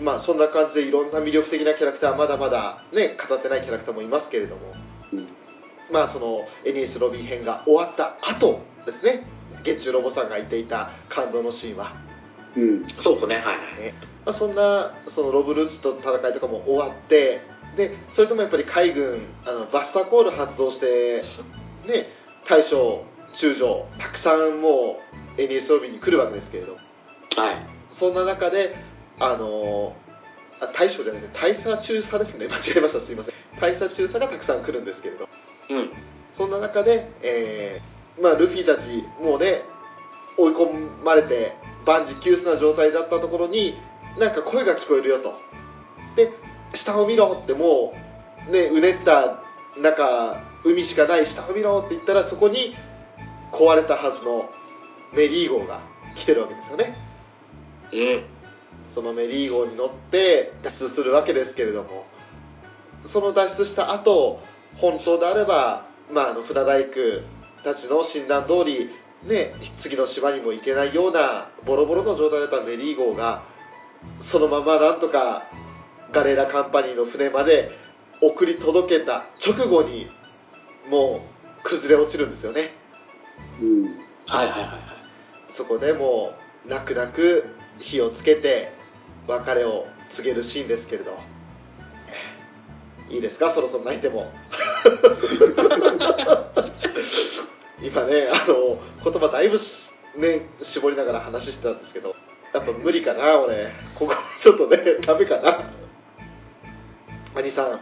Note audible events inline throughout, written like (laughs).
まあそんな感じでいろんな魅力的なキャラクターまだまだね語ってないキャラクターもいますけれども、うん。まあその NES ロビー編が終わった後ですね。月中ロボさんが言っていた感動のシーンは、うん。そうですね、はい。はい。ね。まあ、そんなそのロブルーツとの戦いとかも終わってでそれともやっぱり海軍あのバスターコール発動してね大将中将たくさんもう NES ロビーに来るわけですけれどはい。そんな中で、あのーあ大将じゃなくて、大佐中佐ですね、(laughs) 間違えました、すいません。大佐中佐がたくさん来るんですけれど、うん。そんな中で、えーまあ、ルフィたち、もうね、追い込まれて、万事休すな状態だったところに、なんか声が聞こえるよと。で、下を見ろってもう、ね、うねった中、海しかない下を見ろって言ったら、そこに壊れたはずのメリー号が来てるわけですよね。うん。そのメリー号に乗って脱出するわけですけれども、その脱出した後、本当であれば、まあ、あの船大工たちの診断通り、ね、次の島にも行けないようなボロボロの状態だったメリー号が、そのままなんとかガレーラカンパニーの船まで送り届けた直後に、もう崩れ落ちるんですよね。うん。はいはいはいはい。そこでもう泣く泣く火をつけて別れを告げるシーンですけれど。いいですか？そろそろ泣いても。(laughs) 今ねあの言葉だいぶね絞りながら話してたんですけど。やっぱ無理かな俺。ここちょっとねダメかな。兄さん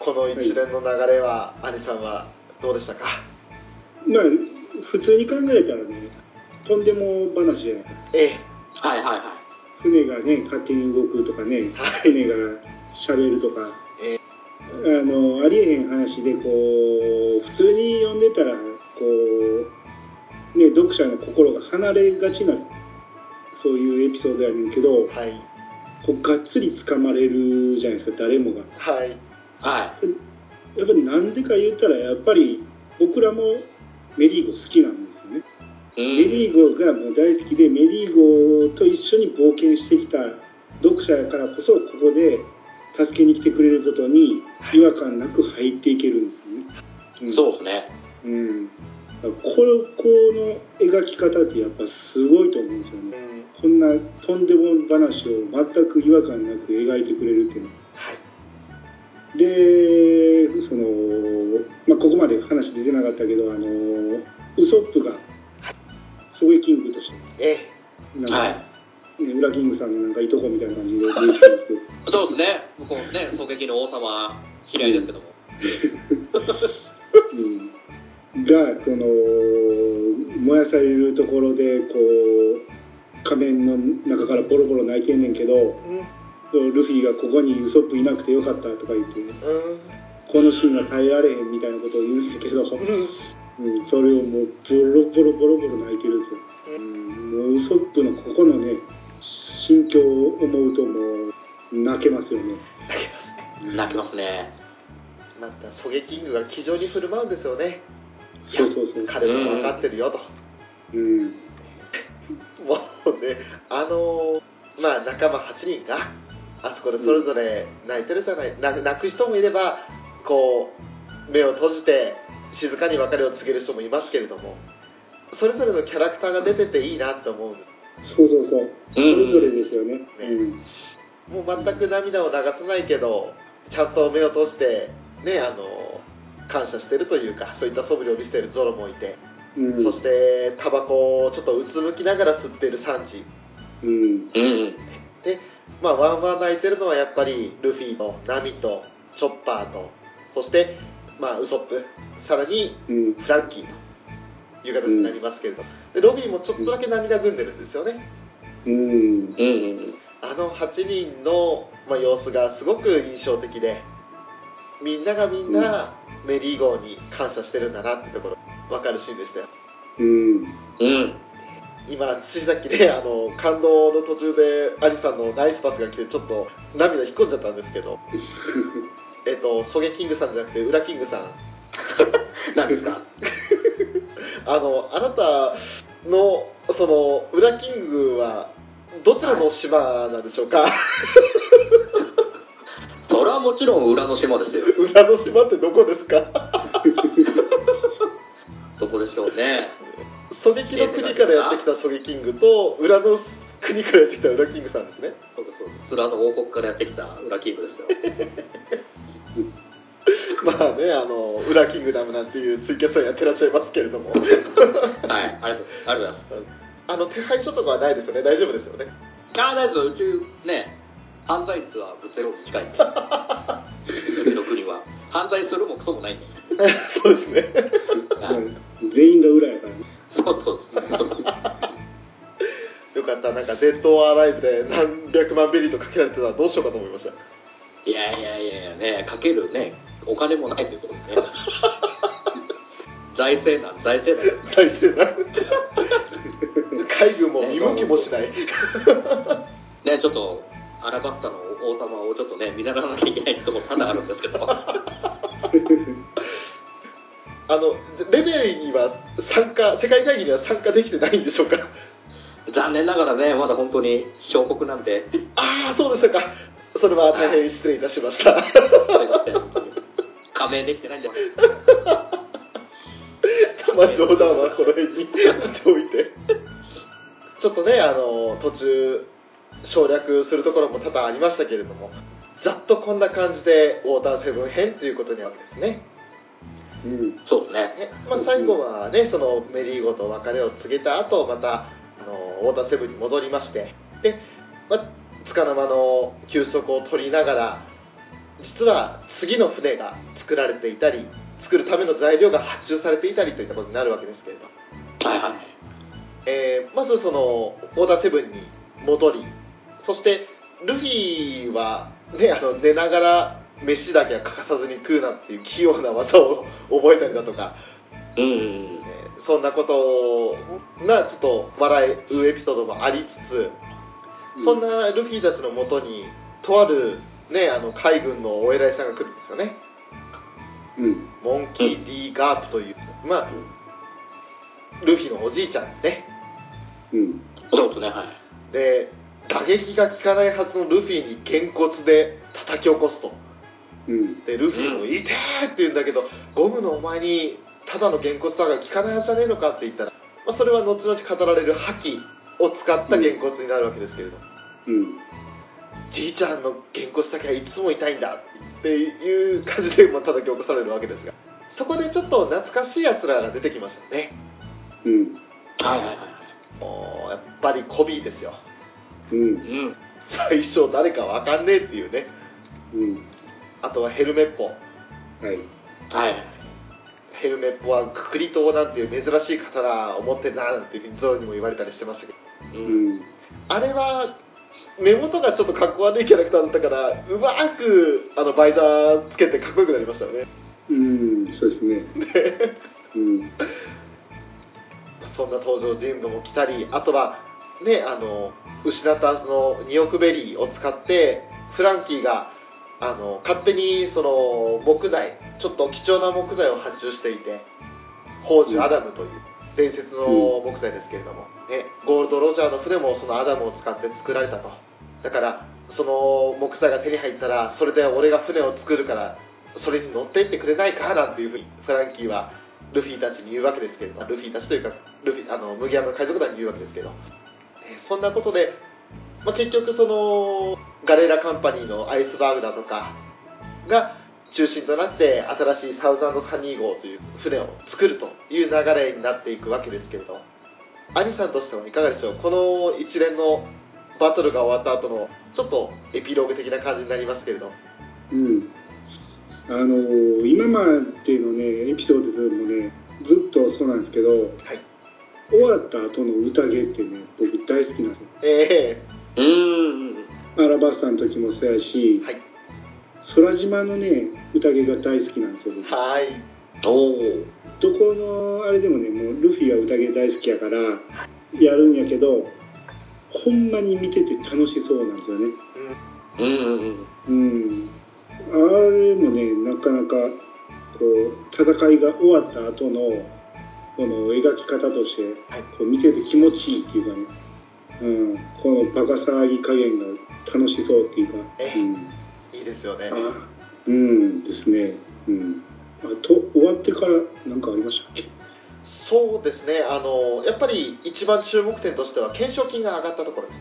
この一連の流れは兄さんはどうでしたか？まあ、普通に考えたらね、とんでも話じゃない。ええ。はいはいはい。船がね、勝手に動くとかねはい、船が喋るとか、えあの、ありえへん話で、こう、普通に読んでたら、こう、ね、読者の心が離れがちな、そういうエピソードやねんけど、はいこうがっつり掴まれるじゃないですか、誰もが。はいはやっぱりなんでか言ったら、やっぱり僕らもメリーゴ好きなんで。メリーゴがもう大好きで、メリーゴと一緒に冒険してきた読者やからこそ、ここで助けに来てくれることに違和感なく入っていけるんですよね。うん。そうですね。うん。このこの描き方ってやっぱすごいと思うんですよね。うんこんなとんでも話を全く違和感なく描いてくれるっていうのは。はいで、その、まあ、ここまで話出てなかったけど、あの、ウソップが、ソゲキングとして、ええなんか、はい。ね、ウラキングさんのなんかいとこみたいな感じで。(laughs) そうですね。向こうね、狙撃の王様、嫌いですけども。うん、が、その、燃やされるところで、こう、仮面の中からボロボロ泣いてんねんけど、うん。ルフィがここにウソップいなくてよかったとか言って、うん。このシーンは耐えられへんみたいなことを言うんだけど、うんうん、それをもうボロボロボロボロ泣いてるんですよ。うん、もうウソップのここのね、心境を思うともう泣けますよね。泣きますね。またソゲキングが気丈に振る舞うんですよねそうそうそう。彼も分かってるよと、うん。もうねあのまあ仲間8人があそこでそれぞれ泣いてるじゃない、泣泣く人もいればこう目を閉じて静かに別れを告げる人もいますけれどもそれぞれのキャラクターが出てていいなと思うんですそうそうそう。そうんれぞれですよね。もう全く涙を流さないけどちゃんと目を閉じてねあの感謝してるというかそういった素振りを見せてるゾロもいて、うん。うん。そしてタバコをちょっとうつむきながら吸っているサンジ。で、まあ、ワンワン泣いてるのはやっぱりルフィとナミとチョッパーとそして、まあ、ウソップさらにうん。フランキーという形になりますけれど、でロビーもちょっとだけ涙ぐんでるんですよねうん。うん。あの8人の、まあ、様子がすごく印象的でみんながみんなメリー号に感謝してるんだなってところ分かるシーンでしたようん。うん。今ついさっきねあの感動の途中でアリさんのナイスパスが来てちょっと涙引っ込んじゃったんですけど (laughs) えっとソゲキングさんじゃなくてウラキングさん (laughs) 何ですか？(laughs) あのあなたのそのウラキングはどちらの島なんでしょうか、(laughs) それはもちろん裏の島ですよ。裏の島ってどこですか？そこでしょうね。狙撃の国からやってきた狙撃キングと、裏の国からやってきた裏キングさんですね。そうですそうです。裏の王国からやってきた裏キングですよ。(laughs) まあね、あの、裏キングダムなんていうツイキャスをやってらっしゃいますけれども。はい、ありがとうございます。あの、手配書とかはないですよね。大丈夫ですよね。ああ、大丈夫、うちね、犯罪率はゼロに近いんで。(laughs) うちの国は。犯罪するもクソもないんで。(laughs) そうですね。全員が裏やからね。そうそうです。よかった。なんか、 Dead or Alive で何百万ベリーとかけられてたらどうしようかと思いました。いやいやいやいやね、かけるね、お金もないということでね。財政難、財政難。大勢な。海軍も見向きもしない。ね、ちょっと、アラバッタの王様をちょっとね、見習わなきゃいけないところ多々あるんですけど。あの、レベルには参加、世界会議には参加できてないんでしょうか？残念ながらね、まだ本当に小国なんで、ああ、そうでしたか。それは大変失礼いたしました。それがね本当に加盟できてないんじゃない？まあ冗談はこの辺にやっておいて。ちょっとね、あの、途中、省略するところも多々ありましたけれども、ざっとこんな感じで、ウォーターセブン編ということになるわけですね。うん。そうですね。ねまあ、最後はね、そのメリーゴと別れを告げた後、また、あの、ウォーターセブンに戻りまして、で、まあ、束の間の休息を取りながら、実は次の船が作られていたり、作るための材料が発注されていたりといったことになるわけですけれど、はいはい。えーまずその、ウォーターセブンに戻り、そして、ルフィは、ね、あの、寝ながら飯だけは欠かさずに食うなっていう器用な技を (laughs) 覚えたりだとか、うんうんえーそんなことな、ちょっと笑うエピソードもありつつ、そんなルフィたちのもとに、とある、ね、あの、海軍のお偉いさんが来るんですよね。うん。モンキー・ディ・ガープという、まあ、ルフィのおじいちゃんですね。うん。そうですね、はい。で、打撃が効かないはずのルフィにげんこつで叩き起こすと。うん。で、ルフィも、いてーって言うんだけど、ゴムのお前に、ただのげんこつだが効かないはずじゃねえのかって言ったら、まあ、それは後々語られる覇気を使ったげんこつになるわけですけれど、うん。じいちゃんのげんこつだけはいつも痛いんだっていう感じで、まあ、叩き起こされるわけですが、そこでちょっと懐かしい奴らが出てきましたね。うん。はいはいはい。もうやっぱりコビーですよ。うん。うん。最初誰かわかんねえっていうね。うん。あとはヘルメッポ。はい。はい。ヘルメッポはククリ島なんていう珍しい刀を持ってんななんてゾロにも言われたりしてましたけど。う。うんん。あれは、目元がちょっとかっこ悪いキャラクターだったから、うまく、あの、バイザーつけてかっこよくなりましたよね。うん。そうですね。でうん。そんな登場人物も来たり、あとは、ね、あの、失ったその2億ベリーを使って、フランキーが、あの、勝手にその木材、ちょっと貴重な木材を発注していて、宝珠アダムという伝説の木材ですけれども、ね、ゴールド・ロジャーの船もそのアダムを使って作られたと。だから、その木材が手に入ったら、それで俺が船を作るから、それに乗っていってくれないかなんていうふうに、フランキーはルフィたちに言うわけですけれど、ルフィたちというか、ルフィ、あの、麦わの海賊団に言うわけですけど、そんなことで、まあ、結局その、ガレーラカンパニーのアイスバーグだとかが中心となって、新しいサウザンドサニー号という船を作るという流れになっていくわけですけれど、アニさんとしてはいかがでしょう？この一連のバトルが終わった後の、ちょっとエピローグ的な感じになりますけれど、うん。あのー今までのね、エピソードでもね、ずっとそうなんですけど、はい。終わった後の宴ってね、僕大好きなんですよ。えうーん。アラバスタの時もそうやしー、、はい。空島のね、宴が大好きなんですよ、僕。はい。どこのあれでもね、もうルフィは宴大好きやから、やるんやけど、ほんまに見てて楽しそうなんですよね。うん。うんうんうん。うん。あれもね、なかなか、こう、戦いが終わった後の、この描き方として、はいこう見てて気持ちいいっていうかね、うん、このバカ騒ぎ加減が楽しそうっていうか、えうん、いいですよね。あうんですね。うん。あと、終わってから何かありましたっけ？そうですね、あの、やっぱり一番注目点としては、懸賞金が上がったところです。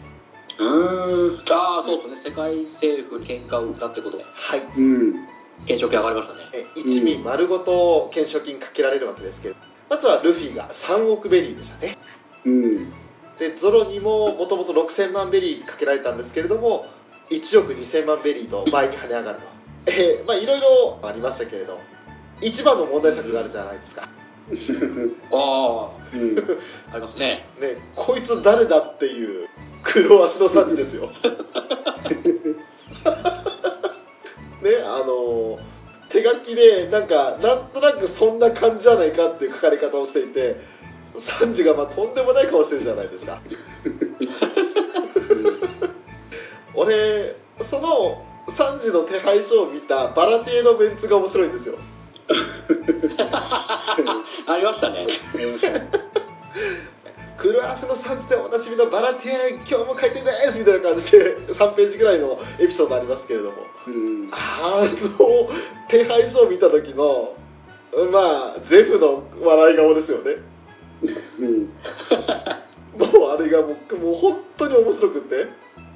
ああ、ああ、そうですね。世界政府に喧嘩を売ったってことで、はい。うん。懸賞金上がりましたね。え一味丸ごと懸賞金かけられるわけですけど、まずはルフィが3億ベリーでしたね。うん。で、ゾロにももともと6000万ベリーかけられたんですけれども、1億2000万ベリーと倍に跳ね上がると。えーまあいろいろありましたけれど、一番の問題作があるじゃないですか。(laughs) あうん。あ、(laughs) ありますね。ね、こいつ誰だっていう黒足のさんですよ。(laughs) ね、あの手書きでなんかなんとなくそんな感じじゃないかっていう書かれ方をしていてサンジがまあとんでもない顔してるじゃないですか俺そのサンジの手配書を見たバラティエのメンツが面白いんですよ (laughs) ありましたね。ありましたね黒足のサンジでおなじみのバラティエ今日も書いてですみたいな感じで3ページぐらいのエピソードありますけれどもうん。あの手配書を見た時のまあゼフの笑い顔ですよねうん。(laughs) もうあれがもうもう本当に面白くて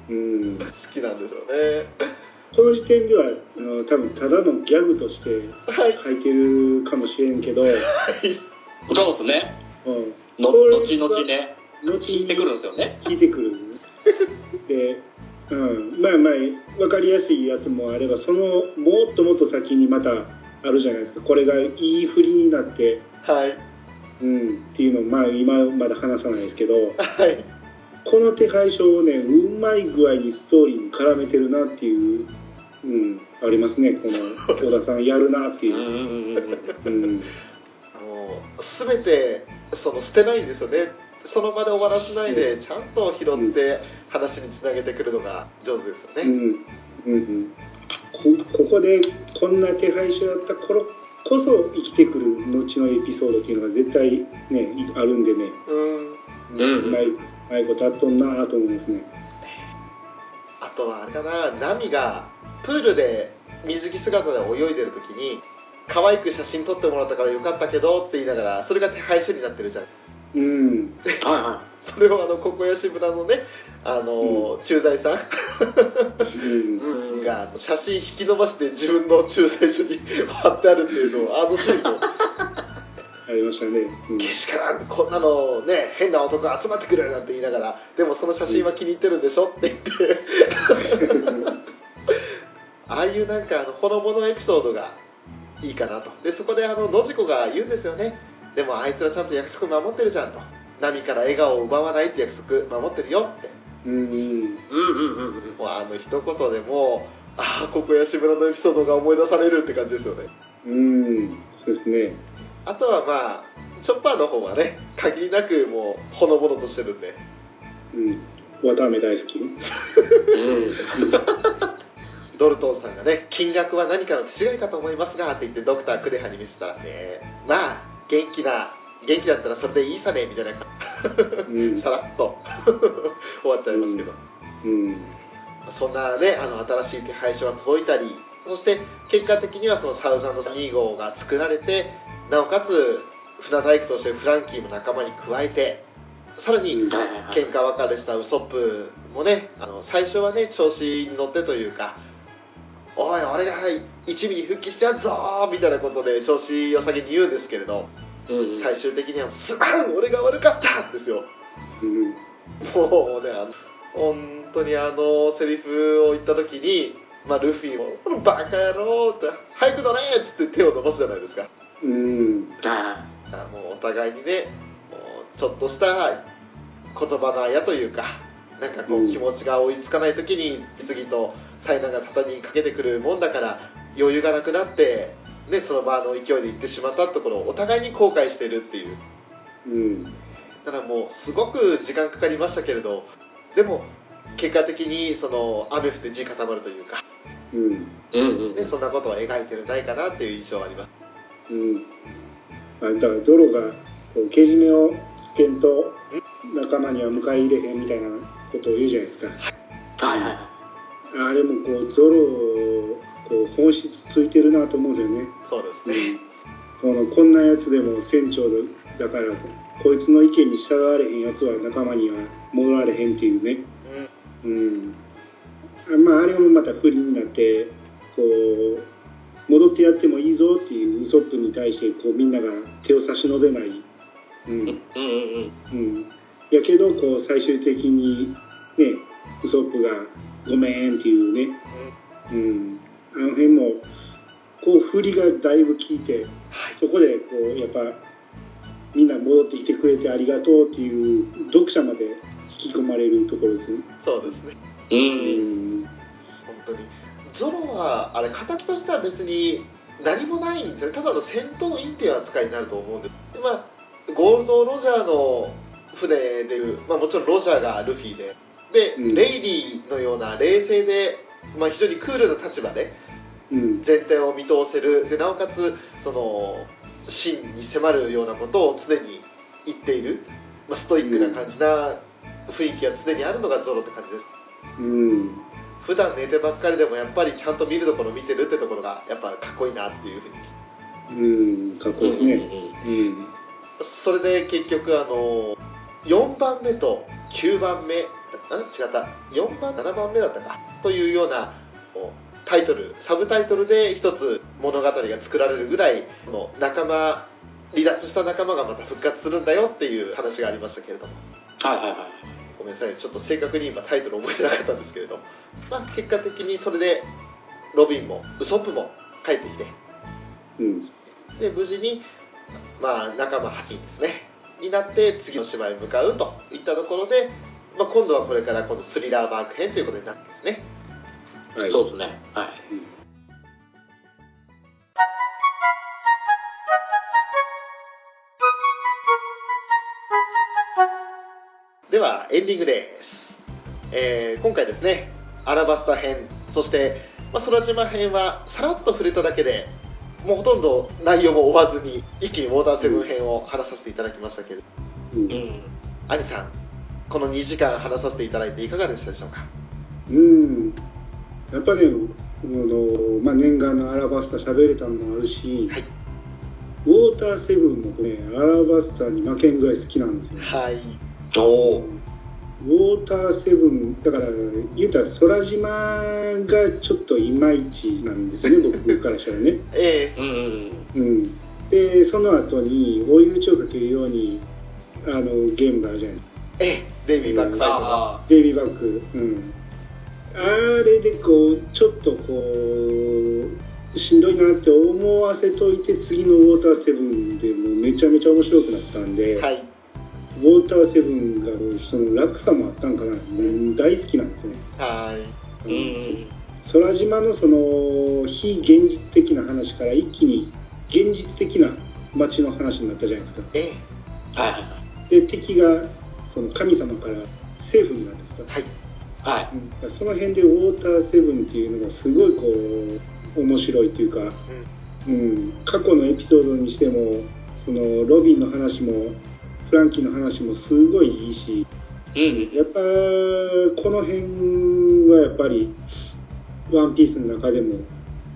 うん。好きなんですよねこの時点では、あの多分ただのギャグとしてはい。書いてるかもしれんけど、そうですね。のこれ後々ね、後聞いてくるんですよね。聞いてくる。で、うん、まあまあ、わかりやすいやつもあれば、そのもっともっと先にまたあるじゃないですか。これがいい振りになって、はい。うん、っていうのを、まあ今まだ話さないですけど、はい。この手配書をね、うまい具合にストーリーに絡めてるなっていう、うん、ありますね。この、京田さんやるなっていう。うんうんうんうん。うん。あの全てその捨てないんですよねその場で終わらせないでちゃんと拾って話につなげてくるのが上手ですよね、うん。うんうん。こここで、こんな手配書やった頃こそ生きてくる後のエピソードっていうのが絶対ね、あるんでね。うんうんい、いことあっとんなぁと思いますね。あとはあれかなナミがプールで水着姿で泳いでる時に可愛く写真撮ってもらったからよかったけどって言いながらそれが手配書になってるじゃんうん。はいはそれをあのここやし村のねあの、駐在さんうん。(laughs) が写真引き伸ばして自分の駐在所に貼ってあるっていうのをあのシーンも (laughs) ありましたね。うんけしからんこんなのね変な男が集まってくるなんて言いながらでもその写真は気に入ってるんでしょって言って (laughs) ああいうなんかあのほのぼのエピソードがいいかなとでそこであの野次子が言うんですよねでもあいつらちゃんと約束守ってるじゃんと波から笑顔を奪わないって約束守ってるよってうんうん。うんうんうんあの一言でもうああここやし村のエピソードが思い出されるって感じですよねうん。そうですね。あとはまあチョッパーの方はね限りなくもうほのぼのとしてるんでうん。わたあめ大好き。うん。(laughs) ドルトンさんがね、金額は何かの違いかと思いますが、って言ってドクタークレハに見せたらね、まあ、元気な、元気だったらそれでいいさね、みたいな、うんさらっと終わっちゃいますけど、うん。そんなね、あの、新しい手配書が届いたり、そして結果的にはそのサウザンド2号が作られて、なおかつ、船大工としてフランキーも仲間に加えて、さらに。喧嘩別れしたウソップもね、あの最初はね、調子に乗ってというか、おい、俺が一味に復帰してやるぞーみたいなことで調子良さげに言うんですけれど、うんうん。最終的には、すまん俺が悪かったですよ。うん。もうね、あの本当にあのセリフを言った時に、まあ、ルフィも、このバカ野郎って、早く乗れっつって手を伸ばすじゃないですか。うん。ああもうお互いにね、もうちょっとした言葉のあやというか、なんかこううん気持ちが追いつかない時に次々と災難が畳にかけてくるもんだから余裕がなくなって、ね、その場の勢いで行ってしまったところをお互いに後悔してるっていう。うん。だからもうすごく時間かかりましたけれど、でも結果的にその雨降って地固まるというか、うん。あ。うんうん。ね、そんなことを描いてるんじゃないかなっていう印象があります。うん。あだから、ゾロが、こうけじめをつけんと、仲間には迎え入れへんみたいなことを言うじゃないですか。はいはいはい。あれもこう、ゾロを、こう、本質ついてるなと思うんですよね。そうですね。このこんなやつでも船長だから、こいつの意見に従われへんやつは仲間には戻られへんっていうね。うん。あまあ、あれもまた不利になって、こう、戻ってやってもいいぞっていうウソップに対して、こう、みんなが手を差し伸べない。うん。うんうんうん。うん。やけど、こう、最終的に、ね、ウソップが、ごめんっていうね。うん。あの辺も、こう、振りがだいぶ効いて、そこで、こう、やっぱ、みんな戻ってきてくれてありがとうっていう、読者まで引き込まれるところですね。そうですね。う。うんん。本当に。ゾロは、あれ、形としては別に何もないんですよね。ただの戦闘員っていう扱いになると思うんです。でまあ、ゴールド・ロジャーの船でいう、まあもちろんロジャーがルフィで、で、うんレイリーのような冷静で、まあ非常にクールな立場で、うん。全体を見通せるでなおかつその真に迫るようなことを常に言っている、まあ、ストイックな感じな雰囲気が常にあるのがゾロって感じですうん。普段寝てばっかりでもやっぱりちゃんと見るところ見てるってところがやっぱかっこいいなっていうふうにうん。かっこいいね。うん。それで結局あの4番目と9番目あ違った。4番7番目だったか。というようなタイトルサブタイトルで一つ物語が作られるぐらいの仲間離脱した仲間がまた復活するんだよっていう話がありましたけれども。はいはいはい。ごめんなさい。ちょっと正確に今タイトル覚えてなかったんですけれど、まあ、結果的にそれでロビンもウソップも帰ってきて。うん。で無事に、まあ、仲間8人ですね。になって次の島へ向かうといったところで、まあ、今度はこれからこのスリラーマーク編ということになるんですねはい。そうですね。はい。うんではエンディングです、えー今回ですねアラバスタ編そして、まあ、空島編はさらっと触れただけでもうほとんど内容も追わずに一気にウォーターセブン編を話させていただきましたけれどうんうん。アニさんこの2時間話させていただいていかがでしたでしょうか？うん。やっぱね、あの、まあ、念願のアラバスタ喋れたのもあるし、はいウォーターセブンもね、アラバスタに負けんぐらい好きなんですよ。はい。ウォーターセブン、だから、言うたら空島がちょっといまいちなんですね、(laughs) 僕からしたらね。えうんうんうん。で、その後に、追い打ちをかけるように、あの、ゲームがあるじゃないですか。ー、えー、デイビーバックファイトのあデイビーバック。うん。あれでこう、ちょっとこう、しんどいなって思わせといて、次のウォーターセブンでもうめちゃめちゃ面白くなったんで、はいウォーターセブンがその落差もあったんかな、もう大好きなんですよね。はいーうん。空島のその非現実的な話から一気に現実的な街の話になったじゃないですか。えはいはいで、敵がその神様から政府になってきた。ー、はいはい。その辺でウォーターセブンっていうのがすごいこう面白いっていうか、うん、過去のエピソードにしてもそのロビンの話もフランキーの話もすごいいいしうん。やっぱこの辺はやっぱりワンピースの中でも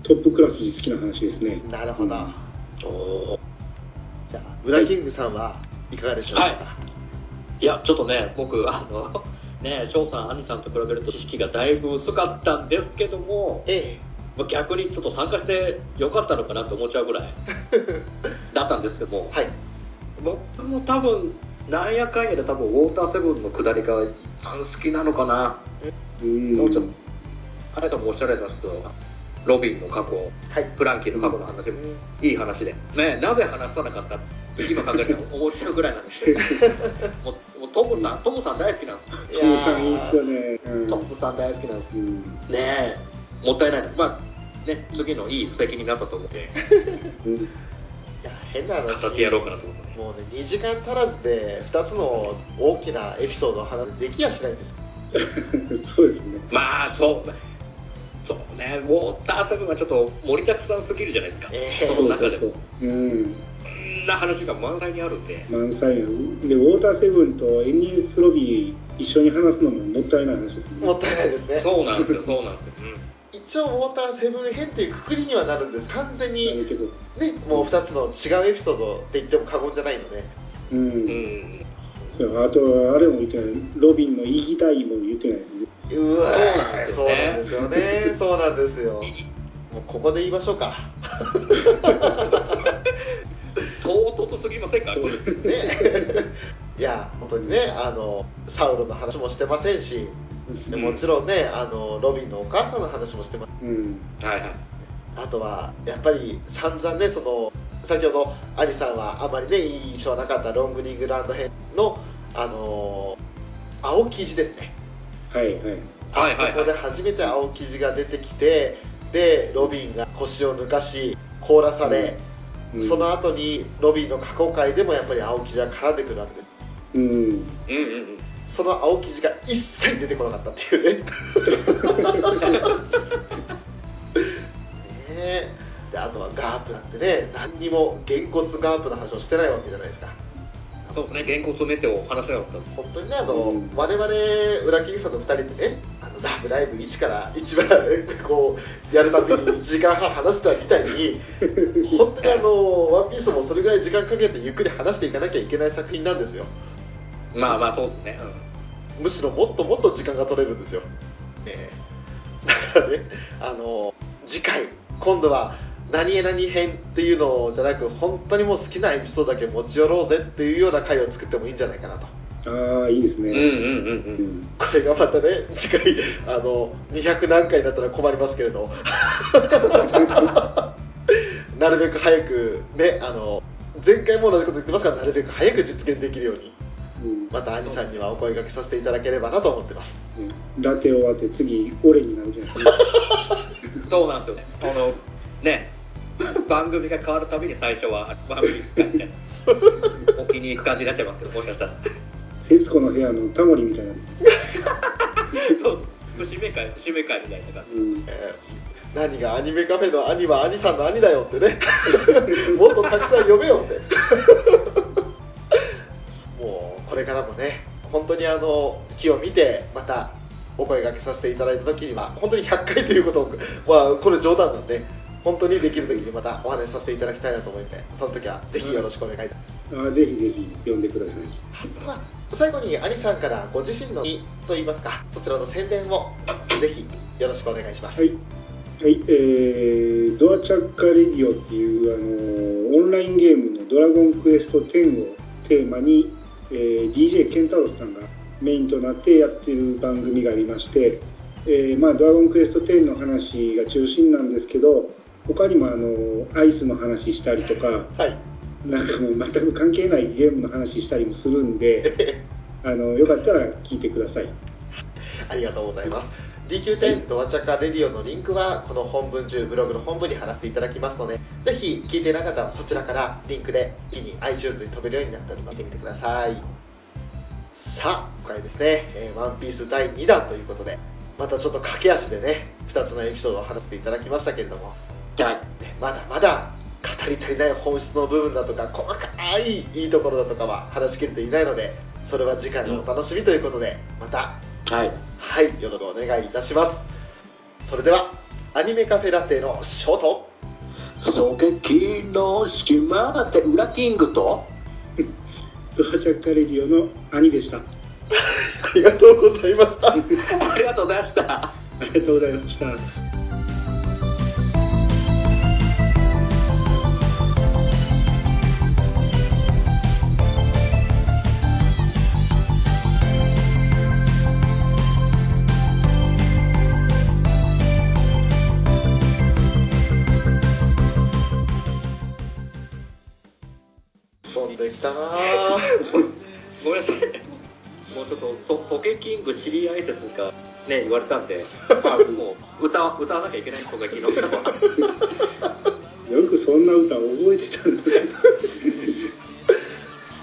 トップクラスに好きな話ですね。なるほど、おー。じゃあブラキングさんはいかがでしょうか、はいいや、ちょっとね、僕、あの、(laughs) ね、翔さん、兄さんと比べると知識がだいぶ薄かったんですけども、えまあ逆にちょっと参加してよかったのかなと思っちゃうぐらいえ (laughs) だったんですけども、はい。僕も多分、なんやかんやで多分、ウォーターセブンの下りが一番好きなのかな。うん。もうちょっと、あなたもおっしゃられたんですけど、ロビンの過去、はい。フランキーの過去の話もいい話で、ね、なぜ話さなかった？今考えたら思っちゃうぐらいなんですけど、(laughs) もうもうトムさん、トムさん大好きなんですトムさんいいっすよーね。うん。トムさん大好きなんですうん。ねえ、もったいない。まあ、ね、次のいい布石になったと思って、うん。いや変な話語ってやろうかなと思って。もうね2時間足らずで2つの大きなエピソードを話できやしないんです。(laughs) そうですね。まあ、そう、そうね、ウォーターセブンはちょっと盛りだくさんすぎるじゃないですか。ええ。その中でも、うん。こんな話が満載にあるんで、満載やでウォーターセブンとエニエス・ロビー一緒に話すのももったいない話ですね。もったいないですね。そうなんですよ、そうなんですよ。一応、ウォーターセブン編っていうくくりにはなるんです。完全なに。ね、もう2つの違うエピソードって言っても過言じゃないので。う。うん。うんあと、あれも言ってない。ロビンの言いたいも言ってないですね。うわーそうなんですよね。(laughs) そうなんですよ。もうここで言いましょうか。(laughs) 唐突すぎませんか、これ。ね。(laughs) いや、本当にね、あの、サウロの話もしてませんし、でもちろんね、あの、ロビンのお母さんの話もしてます。うん。はいはい。あとは、やっぱり散々ね、その、先ほど、アリさんはあまりね、いい印象はなかったロングリングランド編の、あの青生地ですね。はいはい。はいはいはいここで初めて青生地が出てきて、で、ロビンが腰を抜かし、凍らされ、うんその後にロビンの過去回でもやっぱり青生地が絡んでくるわけです。うん。うんうんうん。その青生地が一切出てこなかったっていうね。(laughs) ねえであとはガープなんてね、何にもげんこつガープの話をしてないわけじゃないですか。そうですね、原骨メテを話せなかったです。本当にね、あの、うん我々、裏切りさんの2人でね、あのラブライブ1から1までこう、やるたびに1時間半話したみたいに、(laughs) 本当にあの、ワンピースもそれぐらい時間かけてゆっくり話していかなきゃいけない作品なんですよ。まあまあ、そうですね。むしろもっともっと時間が取れるんですよ。ええだからね、あの、次回、今度は、何気何編っていうのじゃなく、本当にもう好きなエピソードだけ持ち寄ろうぜっていうような回を作ってもいいんじゃないかなと。ああ、いいですね。うんうんうんうん。うん。これがまたね、次回、あの、200何回だったら困りますけれど、(laughs) なるべく早く、ね、あの、前回も同じこと言ってますから、なるべく早く実現できるように、うんまた兄さんにはお声掛けさせていただければなと思ってます。うんラテ終わって次、俺になるじゃないですか。(laughs) そうなんですよね。あの、ね、番組が変わるたびに最初は番組使って、(laughs) お気に入り感じになっちゃいますけど、もしかしたら。徹子の部屋のタモリみたいな。そう、節目会、節目会みたいな感じ。うん。えー何がアニメカフェの兄は兄さんの兄だよってね (laughs) もっとたくさん呼べよって (laughs) もうこれからもね本当にあの木を見てまたお声掛けさせていただいた時には本当に100回ということをまあこれ冗談なんで本当にできる時にまたお話しさせていただきたいなと思いてその時はぜひよろしくお願いいたしますあぜひぜひ呼んでください。まあ最後に兄さんからご自身の意といいますかそちらの宣伝をぜひよろしくお願いしますはい。はい、えー、ドアチャッカレディオっていう、あのオンラインゲームのドラゴンクエスト10をテーマに、えー DJ ケンタロスさんがメインとなってやってる番組がありまして、えーまあ、ドラゴンクエスト10の話が中心なんですけど、他にもあのアイスの話したりとか、はいなんかもう全く関係ないゲームの話したりもするんで、(laughs) あのよかったら聞いてください。ありがとうございます。DQ10 ドアチャカレディオのリンクはこの本文中ブログの本文に貼らせていただきますので、ぜひ聞いていなかったらそちらからリンクで一気に iTunes に飛べるようになっております。見てみてください。さあ、今回ですね、えーワンピース第2弾ということで、またちょっと駆け足でね、2つのエピソードを話していただきましたけれども、はい。まだまだ語り足りない本質の部分だとか細かいいいところだとかは話しきれていないのでそれは次回のお楽しみということでまたはい。はいよろしくお願いいたしますそれではアニメカフェラテのショート狙撃の島って裏キングと？ドアチャッカレディオの兄でした。あありがとうございましたありがとうございました。(laughs) りがとうございました。ごめんなさい。もうちょっと、とトケキング知り合い説がね、言われたんで、(laughs) あもう歌わ歌わなきゃいけないトケキングの歌は。(laughs) よくそんな歌覚えてたんだ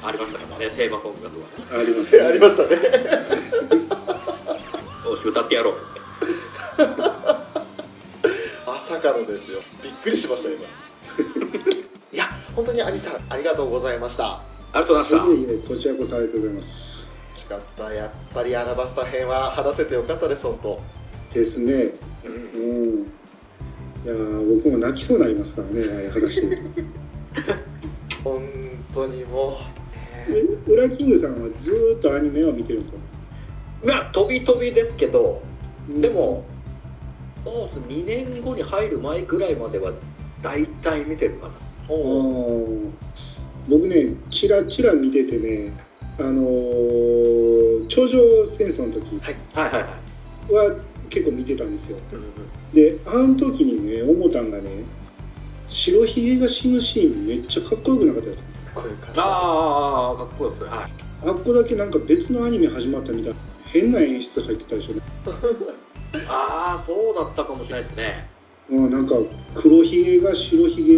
ありましたからね、テーマソングがね。ありますありましたねよし、歌ってやろう。まさかのですよびっくりしました今 (laughs) いや本当に兄さんありがとうございましたありがとうございましいえいえこちらこそありがとうございます。しかった。やっぱりアラバスタ編は話せてよかったです、本当。ですね。ううんん。いやー僕も泣きそうになりますからね、ああいう。本当にもでウラキングさんはずーっとアニメは見てるんですかまあ飛び飛びですけどうんでもそうです2年後に入る前ぐらいまでは大体見てるかなおー僕ね、チラチラ見ててね、あのー頂上戦争の時は結構見てたんですよ。で、あの時にね、思ったんがね、白ひげが死ぬシーンめっちゃかっこよくなかったです。ああかっこよくはいあっこだけなんか別のアニメ始まったみたいな変な演出入ってたでしょね。(laughs) ああそうだったかもしれないですねうん、なんか黒ひげが白ひげ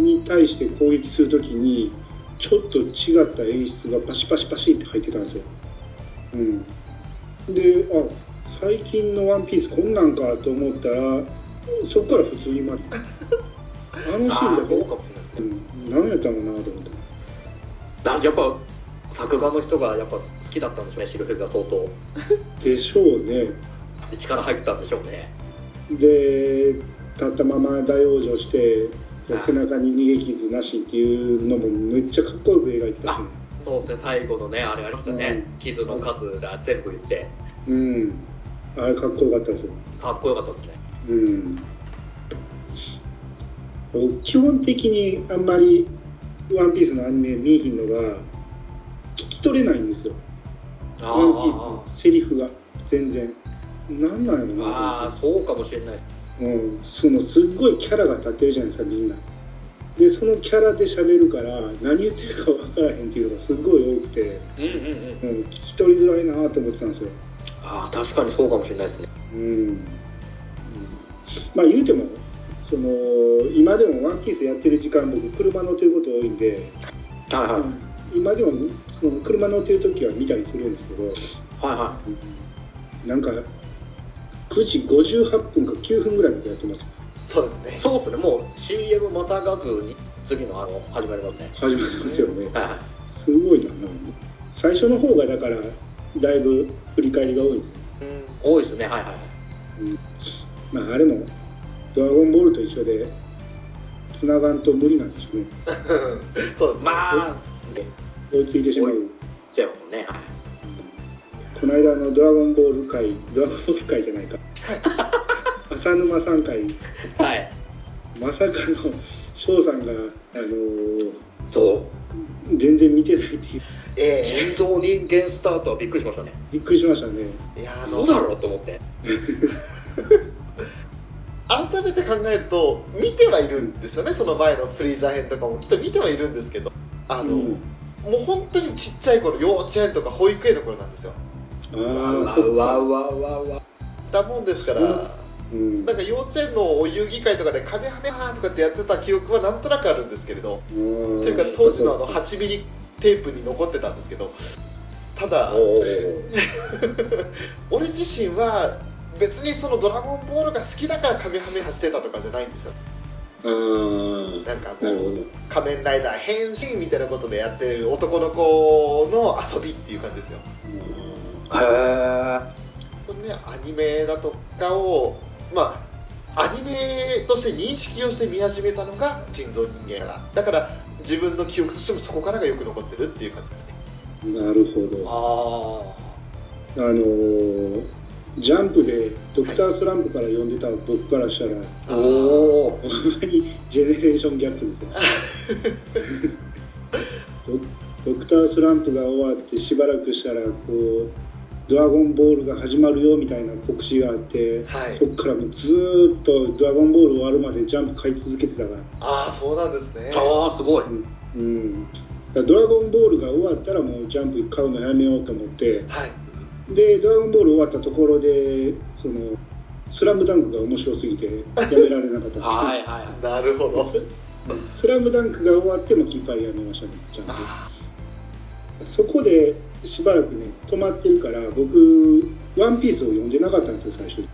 に対して攻撃するときにちょっと違った演出がパシパシパシって入ってたんですよ。うん。で、あ、最近のワンピースこんなんかと思ったら、そこから普通にまあのシーンああだけ、そうん、何やったのかなと思って。やっぱ作画の人がやっぱ好きだったんでしょうね白フェが相当でしょうね。力入ったんでしょうねで、立ったまま大往生して、はい背中に逃げ傷なしっていうのもめっちゃかっこよく描いてたし、ね。そうですね最後のねあれありましたね、う傷の数が全部言ってうん。あれかっこよかったですよ。かっこよかったですねうん。基本的にあんまりワンピースのアニメ見えひんのが聞き取れないんですよ。あワンピースのセリフが全然。なんなんやろあなああそうかもしれない。うん。そのすっごいキャラが立ってるじゃないですか、みんな。で、そのキャラで喋るから何言ってるかわからへんっていうのがすっごい多くて、うんうんうん。うん、聞き取りづらいなと思ってたんですよ。ああ確かにそうかもしれないですね。うん。まあ言うてもその今でも「ワンピースやってる時間僕車乗ってること多いんで、はいはい。今でもその車乗ってる時は見たりするんですけど、はいはなんか9時58分か9分ぐらいまでやってます。そうですね。い。そうですね。もう CM またがずに次のあの始まりますね。始まりますよね。はい。はいすごいな最初の方がだからだいぶ振り返りが多い。うん。多いですね。はいはいはい。うん。まああれも「ドラゴンボール」と一緒で繋がんと無理なんですよね。(laughs) そう。まあ。追いついてしまう。でもね。はいこの間のドラゴンボール会、ドラゴンボール会じゃないか、浅沼さん会、はい。まさかの翔さんが、あのーそう。全然見てないっていう、え人造人間スタートはびっくりしましたね。びっくりしましたね。えいや、あの、どうだろうと思って。(laughs) 改めて考えると、見てはいるんですよね、その前のフリーザ編とかも、きっと見てはいるんですけど、あの、うん。もう本当にちっちゃい頃、幼稚園とか保育園の頃なんですよ。あわ。わうわうわだもんですから、うんなんか幼稚園のお遊戯会とかでカメハメハとかってやってた記憶はなんとなくあるんですけれど、うんそれから当時のあの8ミリテープに残ってたんですけど、ただ、俺自身は別にそのドラゴンボールが好きだからカメハメハしてたとかじゃないんですよ。あーなんかこう。仮面ライダー変身みたいなことでやってる男の子の遊びっていう感じですよ。へこのね、アニメだとかを、まあ、アニメとして認識をして見始めたのが人造人間から。だから自分の記憶としてもそこからがよく残ってるっていう感じですね。なるほーど。ああのージャンプでドクタースランプから読んでた僕からしたら、あおおジェネレーションギャップですよ。(laughs) ドドクタースランプが終わってしばらくしたらこうドラゴンボールが始まるよみたいな告知があって、はい。そっからもうずーっとドラゴンボール終わるまでジャンプ買い続けてたから、ああ、そうなんですね。ああすごい。うん、だからドラゴンボールが終わったらもうジャンプ買うのやめようと思ってはい。でドラゴンボール終わったところでそのスラムダンクが面白すぎてやめられなかった。(laughs) はいはいはい。なるほど。スラムダンクが終わってもきっぱりやめましたねジャンプ。あそこでしばらくね、止まってるから、僕、ワンピースを読んでなかったんですよ、最初。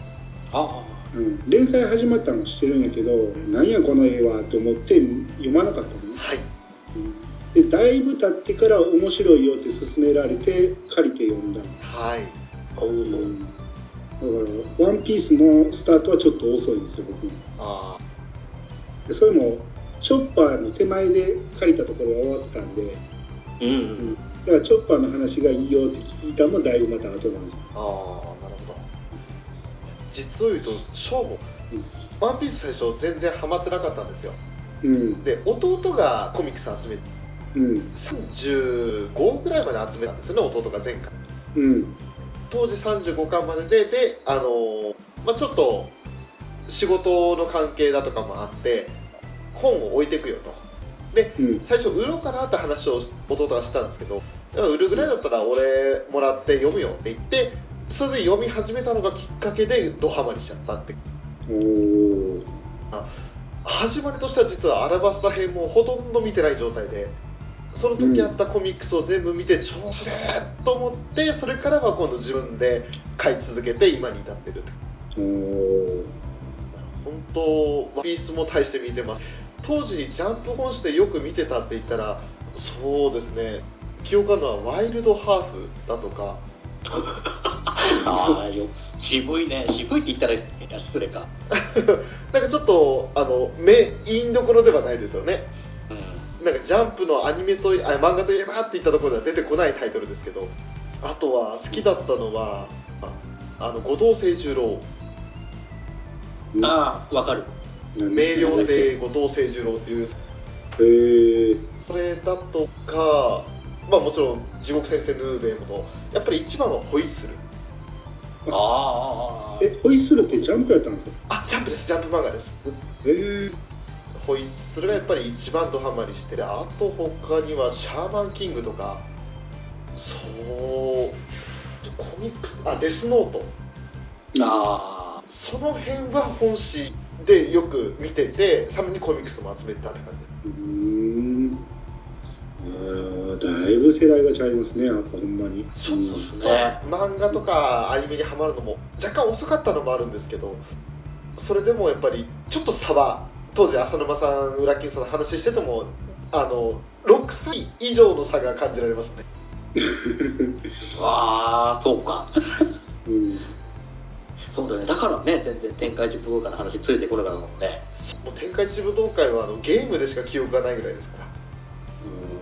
あうん、連載始まったの知ってるんやけど、なんやこの絵はと思って読まなかったのね。はい。でだいぶ経ってから面白いよって勧められて借りて読んだの。はい。おうん。だから、ワンピースのスタートはちょっと遅いんですよ、僕。あでそれも、チョッパーの手前で借りたところが終わってたんで、うんだからチョッパーの話がいいよって聞いたのもだいぶまた後なんですよ。あああなるほど実を言うとショーもワンピース最初全然ハマってなかったんですようん。で弟がコミックス集めてうん。35ぐらいまで集めたんですよね弟が前回うん。当時35巻まででであのーまあ、ちょっと仕事の関係だとかもあって本を置いていくよとでうん。最初売ろうかなって話を弟がしたんですけど売るぐらいだったら俺もらって読むよって言ってそれで読み始めたのがきっかけでドハマりしちゃったってお始まりとしては実はアラバスタ編もほとんど見てない状態でその時あったコミックスを全部見て超すげえと思ってそれからは今度自分で買い続けて今に至ってるおー。本当ピースも大して見てます当時ジャンプ本誌でよく見てたって言ったらそうですね。記憶あるのはワイルドハーフだとか。(laughs) ああよ渋いね。渋いって言ったら失礼か。(laughs) なんかちょっとあのメインどころではないですよね。うん。なんかジャンプのアニメといあ漫画といえばっていったところでは出てこないタイトルですけど。あとは好きだったのはああの後藤清十郎。ああわかる明瞭亭後藤清十郎っていう。へー。それだとかまあもちろん地獄先生ヌーベイもやっぱり一番はホイッスル。ああえ、ホイッスルってジャンプやったんですか？あジャンプです。ジャンプ漫画です。へー。ホイッスルがやっぱり一番ドハマりしてあと他にはシャーマンキングとか。そう。コミックスあデスノート。あその辺は本誌でよく見ててたまにコミックスも集めてたって感じうーん。あーだいぶ世代が違いますね、やっぱほんまに。そうですね漫画とかアニメにハマるのも若干遅かったのもあるんですけどそれでもやっぱりちょっと差は当時浅沼さん裏金さんの話しててもあの6歳以上の差が感じられますね (laughs) ああそうか (laughs) うん。そうだねだからね全然天界一武道館の話ついてこなかったもんね。もう天下一武道会はあのゲームでしか記憶がないぐらいですから。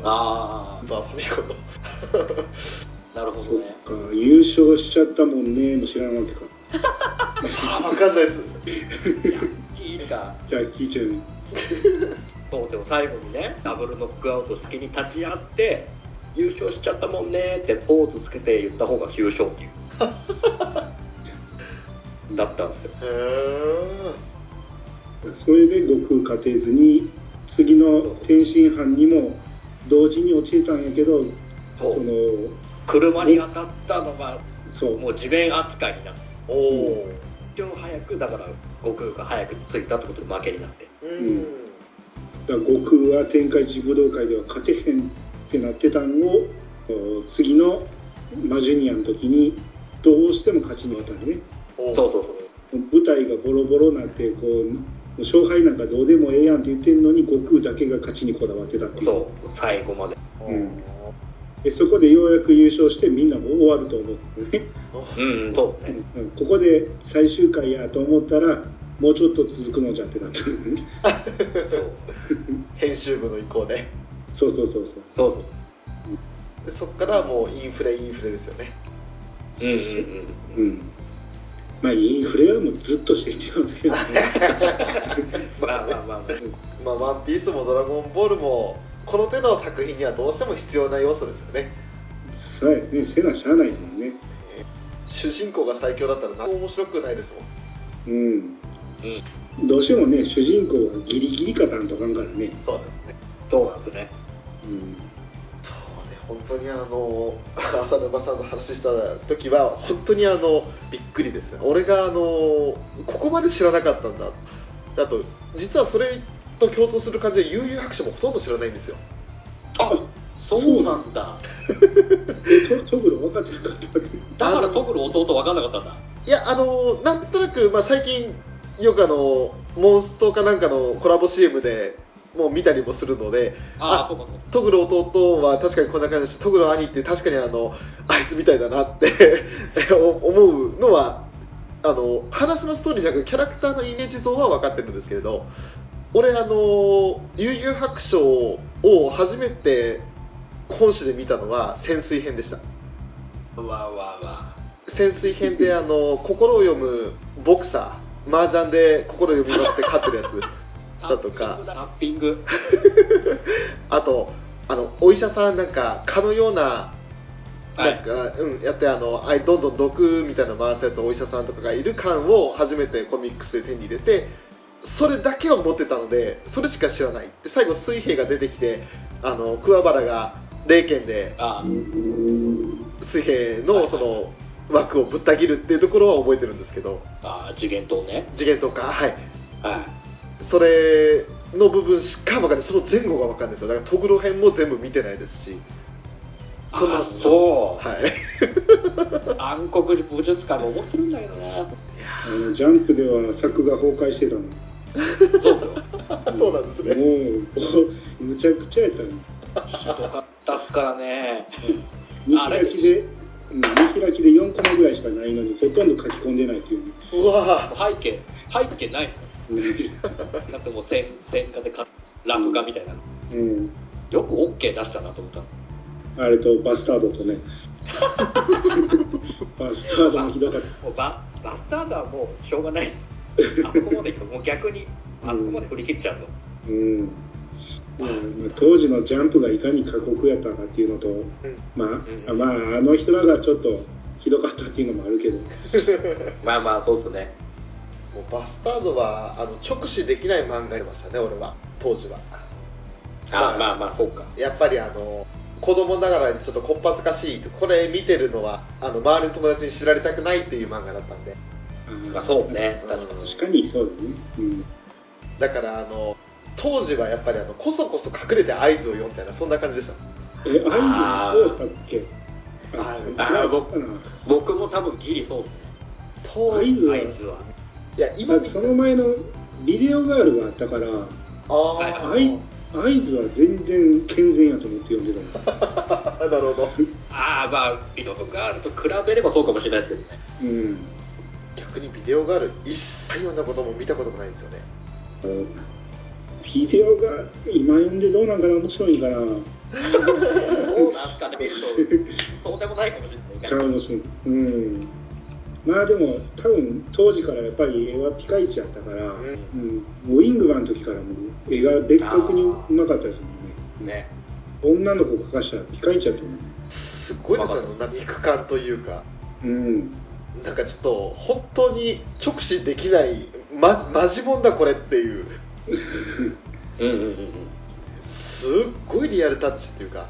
あまあファミコンの。(laughs) あなるほどね。か、優勝しちゃったもんね、も知らんわけか。(laughs) あ分かんないです。いいかじゃあ聞いちゃうね。(laughs) そうでも最後にねダブルノックアウト式に立ち会って優勝しちゃったもんねってポーズつけて言った方が優勝っていうだったんですよ。へそれで悟空勝てずに、次の天津飯にも同時に落ちてたんやけど、その、車に当たったのがそう、もう地面扱いになって。ーおお一応早くだから悟空が早く着いたってことで負けになって。うん。だから悟空は天下一武道会では勝てへんってなってたんを、お次のマジュニアの時に、どうしても勝ちに渡るね。そうそうそう。舞台がボロボロになって、こう、勝敗なんかどうでもええやんって言ってんのに、悟空だけが勝ちにこだわってたっていう。そう。最後まで。うん。でそこでようやく優勝してみんなも終わると思ってね、うんそうね。うんここで最終回やと思ったらもうちょっと続くのじゃってなったのね編集部の意向で。そうそうそうそう。そうそう。でそこからもうインフレインフレですよね。うんうんうん。うんまあインフレはもうずっとしてきてますけどね。まあまあまあまあ。まあ、ワンピースもドラゴンボールもこの手の作品にはどうしても必要な要素ですよね。そうやね。せなしゃあないですもんね。主人公が最強だったら何も面白くないですもん。うん。うんどうしてもね主人公はギリギリ勝たんとあかんからね。そうですね。そうなんですね。うん本当にあの (laughs) 浅沼さんの話した時は本当にあのびっくりですね。俺があのここまで知らなかったんだ。あと実はそれと共通する感じで悠々白書もほとんど知らないんですよ。あそうなんだ。え (laughs) ト分かだからトグル弟分かんなかったんだ。いやあのなんとなく、まあ、最近よくあのモンストかなんかのコラボ CM でも見たりもするので、ああ。トグロ弟は確かにこんな感じだし、トグロ兄って確かにあの、あいつみたいだなって (laughs) 思うのは、あの、話のストーリーじゃなくキャラクターのイメージ像は分かってるんですけれど、俺あの、悠々白書を初めて本誌で見たのは潜水編でした。うわうわうわ。潜水編であの、心を読むボクサー、麻雀で心を読みまして勝ってるやつだとか、タッピング。(laughs) あと、あの、お医者さんなんか、蚊のような、はいなんか、うん、やって、あの、あいどんどん毒みたいなの回すやつ、お医者さんとかがいる缶を初めてコミックスで手に入れて、それだけを持ってたので、それしか知らない。で、最後、水兵が出てきて、あの、桑原が霊剣であ水兵のその枠をぶった切るっていうところは覚えてるんですけど、あ、次元刀ね。次元とか、はい。はい。それの部分しか分かんない。その前後が分かんないですよ。だから、トグロ編も全部見てないですし。そんなあそう。はい。(laughs) 暗黒武術館も面白いんだけどな。あのジャンプでは作が崩壊してたの。そうよ。そうなんですね。もう、むちゃくちゃやったの。ひどかったっすからね。見開きで、うん見開きで4コマぐらいしかないのに、ほとんど書き込んでないっていう。うわ背景、背景ないの？だってもう線、線画でかラフ画みたいな。うん。よく OK 出したなと思った。あれとバスタードとね。(laughs) バスタードもひどかった。もうババスタードはもうしょうがない。あそこまで行くともう逆に、あそこまで振り切っちゃうと。うん。まあ当時のジャンプがいかに過酷やったかっていうのと、うんまあ、うんまあ、あの人らがちょっとひどかったっていうのもあるけど、(laughs) まあまあ、そうですね。もうバスタードはあの直視できない漫画でましたね、俺は、当時は。あまあまあ、そうか。やっぱりあの子供ながらにちょっとこっぱずかしい、これ見てるのはあの周りの友達に知られたくないっていう漫画だったんで、まあそうね。うん確かに。そうだね。うん。だからあの当時はやっぱりあのこそこそ隠れて合図を読むみたいな、そんな感じでした。え、あーアイズそうだっけ？ああー僕も多分ギリそうですね。当アイズはあいや今見その前のビデオガールがあったから、あーアイアイズは全然健全やと思って読んでたの。(laughs) なるほど。ああ、まあ、ビデオガールと比べればそうかもしれないですけどね。うん。逆にビデオガール一切読んだことも見たこともないんですよね。あのビデオが今読んでどうなんかな面白いんかな (laughs) そうなんすかね、そうでもないかもしれない。(laughs) かもしれんうんまあでも多分当時からやっぱり絵はピカイチやったから、うん、ウィングマンの時からもう絵が別格にうまかったですもんね。ね。女の子描かしたらピカイチやと思すごいですよね、な肉感というか。ううん。なんかちょっと本当に直視できない、ま、マジモンだこれっていう、うんうんうんうん。すっごいリアルタッチっていうか、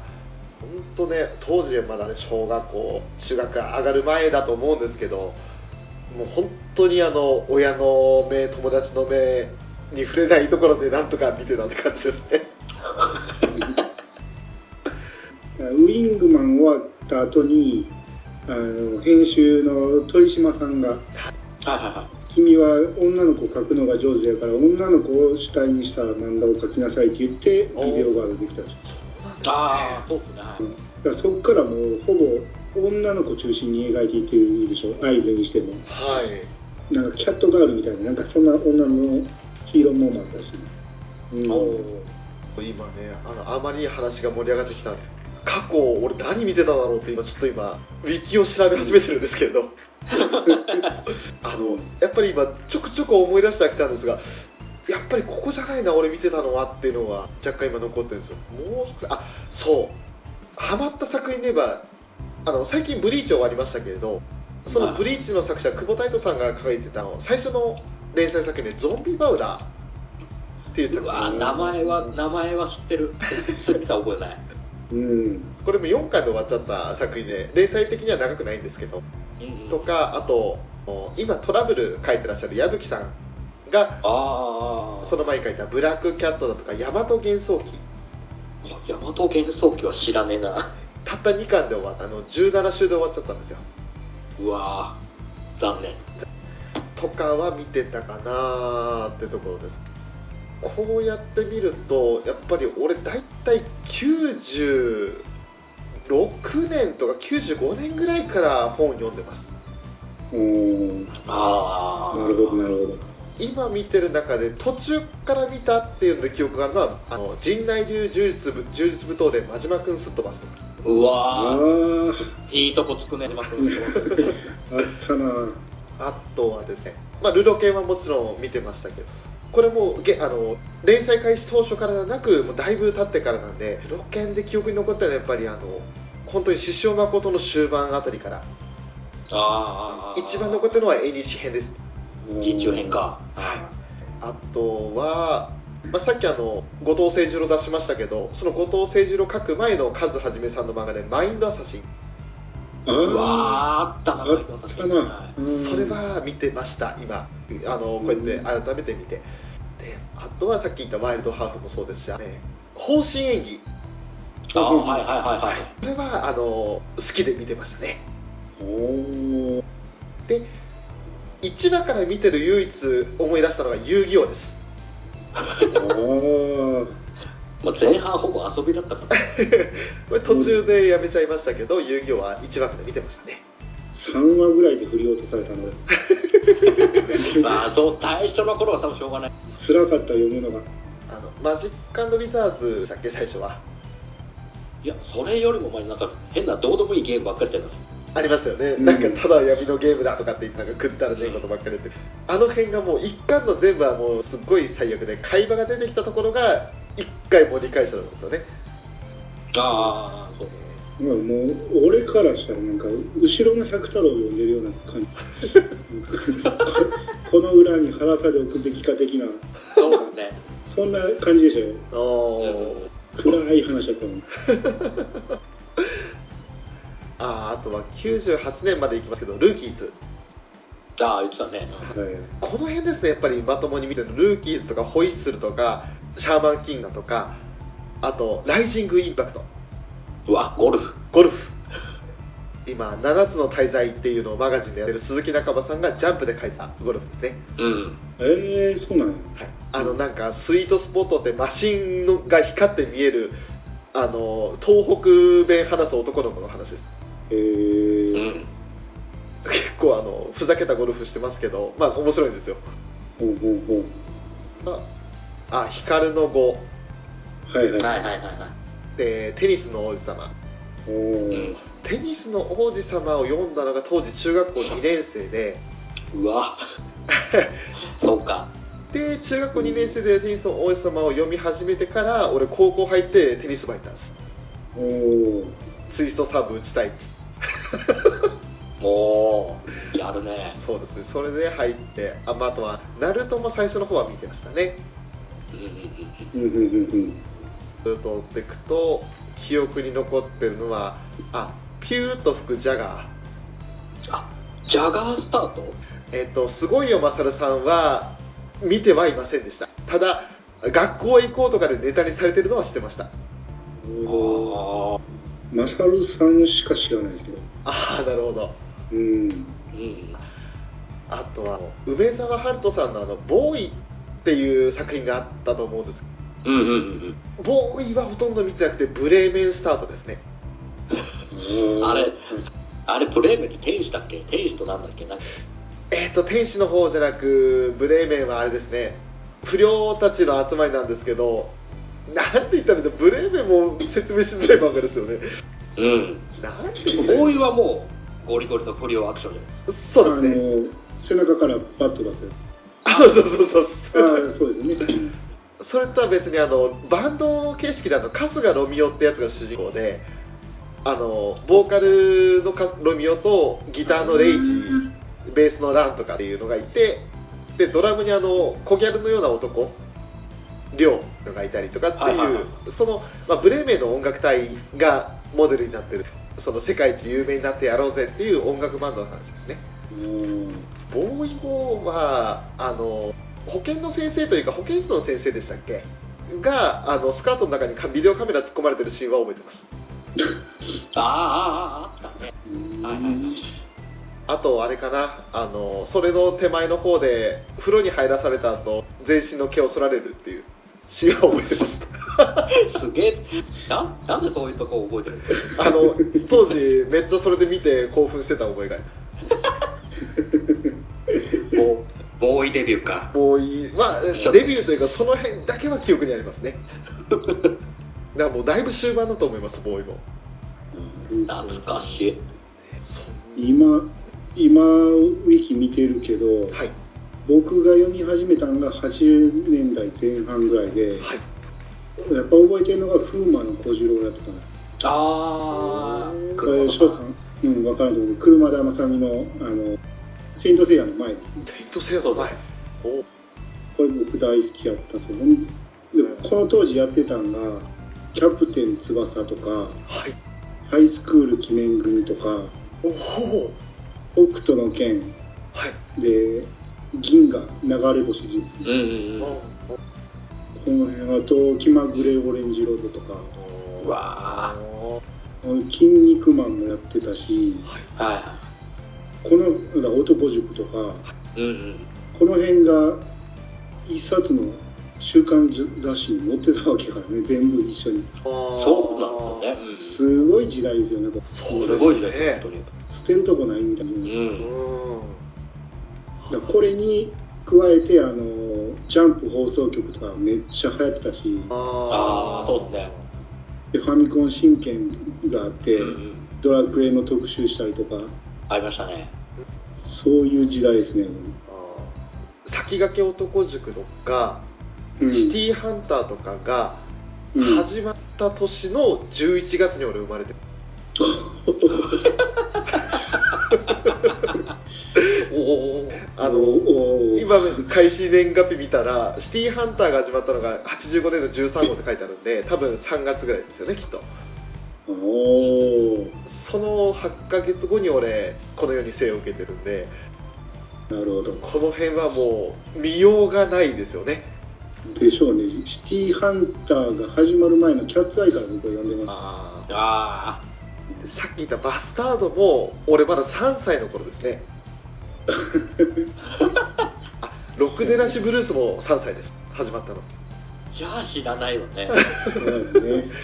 本当ね、当時はまだね、小学校、中学上がる前だと思うんですけど、もう本当にあの、親の目、友達の目に触れないところでなんとか見てたって感じですね。ウィングマン終わった後にあの編集の鳥島さんがはいはいはい。「君は女の子描くのが上手やから女の子を主体にした漫画を描きなさい」って言ってビデオができたんですああ、そうっすね。うんだからそこからもうほぼ女の子中心に描いていってるでしょ？合図にしても。はい。なんかキャットガールみたいな。なんかそんな女のヒーローもんもあったし、うん、お今ねあのあまり話が盛り上がってきた。過去俺何見てただろうって今ちょっと今ウィキを調べ始めてるんですけれど。(laughs) あのやっぱり今ちょくちょく思い出してはきたんですがやっぱりここじゃないな俺見てたのはっていうのは若干今残ってるんですよ。もうあそう。ハマった作品で言えばあの最近ブリーチ終わりましたけれどそのブリーチの作者久保太斗さんが書いてたの最初の連載作品でゾンビバウラーっていう作品名前は、名前は知ってる。それ見た覚えない。(laughs) うんこれも4巻で終わっちゃった作品で連載的には長くないんですけどうんとかあと今トラブル書いてらっしゃる矢吹さんが。その前に書いた「ブラックキャット」だとか「ヤマト幻想記大和幻想記は知らねえな。」たった2巻で終わったあの17週で終わっちゃったんですようわー残念。とかは見てたかなーってところですこうやって見るとやっぱり俺大体96年とか95年ぐらいから本を読んでますおーああ。なるほど、なるほど。今見てる中で途中から見たっていうので記憶があるのはあの陣内流柔術部柔術武闘で真島君すっ飛ばすとかうあわいいとこつくね、ます。あったなあとはですね、まあ、ルロケンはもちろん見てましたけどこれもげあの連載開始当初からなくもうだいぶ経ってからなんでルロケンで記憶に残ったのはやっぱりあの本当に獅子王誠の終盤あたりからああ。一番残ってるのは縁日編です一中編か。あとは、まあ、さっきあの後藤誠二郎出しましたけどその後藤誠二郎書く前のカズはじめさんの漫画で「マインドアサシン。あうーわーあったな、あったな」うん。それは見てました今。あのこうやって改めて見て。であとはさっき言った「ワイルドハーフ」もそうですし、ね、方針演技。ああ、はいはいはいはい。これはあの好きで見てましたね。おー。で1話から見てる唯一思い出したのが遊戯王です (laughs) まあ、前半ほぼ遊びだったから。(laughs) これ途中でやめちゃいましたけど遊戯王は1話から見てましたね3話ぐらいで振り落とされたの (laughs) まあ、そう、最初の頃は多分しょうがない。辛かった読むのがあのマジックウィザーズだっけ最初はいや、それよりも前になんか変などうでもいいゲームばっかりやってます。ありますよね、うん。なんかただ闇のゲームだとかって言ってなんか食ったらねえことばっかり言ってあの辺がもう一巻の全部はもうすっごい最悪で会話が出てきたところが一回盛り返したんですよね。ああ、そう。まあもう俺からしたらなんか後ろの百太郎を読んでるような感じ。(laughs) この裏に腹さで置くべきか的な。そうですね。そんな感じでしたよ。暗い話だったの (laughs) あーあとは98年まで行きますけどルーキーズ。ああ、言ってたね。はい。この辺ですねやっぱりまともに見てるルーキーズとかホイッスルとかシャーマンキングとかあとライジングインパクト。うわ、ゴルフ。ゴルフ。今7つの大罪っていうのをマガジンでやってる鈴木中馬さんがジャンプで書いたゴルフですね。うん。えー、そうなんや。はい、あのなんかスイートスポットってマシンのが光って見えるあの東北弁話す男の子の話ですえうー、ん。結構あのふざけたゴルフしてますけどまあ面白いんですよ。ほうほうほう。ああ光の語。はいはい。はいはい。でテニスの王子様。お。テニスの王子様を読んだのが当時中学校2年生で。うわ。(laughs) そうか。で中学校2年生でテニスの王子様を読み始めてから俺高校入ってテニス部入ったんです。おーツイストサーブ打ちたい (laughs) もう、やるね。そうですね。それで入ってあ,、まあ、あとはナルトも最初の方は見てましたね。うんうんうんうん。うんうんうんずっと追っていくと記憶に残ってるのはあピューッと吹くジャガー。あ、ジャガースタート？えっ、とすごいよマサルさんは見てはいませんでした。ただ学校へ行こうとかでネタにされてるのは知ってました。おー。あマサルさんしか知らないですけどああなるほど。うん。あ。うん。あとは梅沢春人さんのあの「ボーイ」っていう作品があったと思うんです。うんうんうんボーイはほとんど見てなくてブレーメンスタートですね。うん。あれ、あれ、ブレーメンって天使だっけ？天使となんだっけ？なえっ、と天使の方じゃなくブレーメンはあれですね。不良たちの集まりなんですけどなんて言ったらいいんだブレーメンも説明しづらい漫画ですよね。うん。なんて言ったらいいボーイはもう、ゴリゴリの不良アクションじゃないそうですね。あの背中からバット出すあそうそうそうあそう。あそうですね。それとは別にあのバンド形式であの春日ロミオってやつが主人公であのボーカルのかロミオとギターのレイジベースのランとかっていうのがいてでドラムにあの小ギャルのような男リョウがいたりとかっていう、はいはいはい。その、まあ、ブレーメンの音楽隊がモデルになってるその世界一有名になってやろうぜっていう音楽バンドの話ですね。うんボーイボーはあの保健の先生というか保健室の先生でしたっけ？があのスカートの中にかビデオカメラ突っ込まれてるシーンは覚えてます。(laughs) ああ、ああ、あったね。はいはいはい。あとあれかな。あのそれの手前の方で風呂に入らされた後全身の毛を剃られるっていうシーンは覚えてます。すげえ。な、なんでそういうとこ覚えてるんですかあの、当時、めっちゃそれで見て興奮してた覚えがある。ボボーイデビューか。ボーイ、まあ、デビューというか、その辺だけは記憶にありますね。だからもうだいぶ終盤だと思います、ボーイも。懐かしい。今、今、ウィキ見てるけど、はい。僕が読み始めたのが80年代前半ぐらいで、はい。やっぱ覚えてるのが風磨の小次郎やってたんです。あー、これ、翔さん、うん、わかると思う。車田正美の、あの、セイントセイヤの前です。テイトセイヤの前。おこれ僕大好きやったんでで、この当時やってたのが、キャプテン翼とか、はい。ハイスクール記念組とか、おお北斗の剣はい。で、銀河流れ星術。うんうんうん。この辺、あと、気まぐれオレンジロードとか、うわ筋肉マンもやってたし、はこの男塾とか、い。うんうん。この辺が一冊の週刊雑誌に載ってたわけからね、全部一緒に。そうなんですよね。すごい時代ですよね、すごいです、本捨てるとこないみたいな。当に。う。うんこれに加えて、あの、ジャンプ放送局とかめっちゃ流行ってたし、あーそうですね。でファミコン神剣があって、うんうん。ドラクエの特集したりとか、ありましたね。そういう時代ですね。先駆け男塾とか、うんシティーハンターとかがうん始まった年の11月に俺生まれてる。おお。あの、今、開始年月日見たら、シティーハンターが始まったのが85年の13号って書いてあるんで、多分3月ぐらいですよね、きっと。おーその8ヶ月後に俺、この世に生を受けてるんで、なるほど。この辺はもう、見ようがないですよね。でしょうね。シティーハンターが始まる前のキャッツアイから僕は読んでまああーさっき言ったバスタードも、俺まだ3歳の頃ですね。あ、(laughs) ロックデラッシュブルースも3歳です。始まったの。あ。じゃあ知らないわね。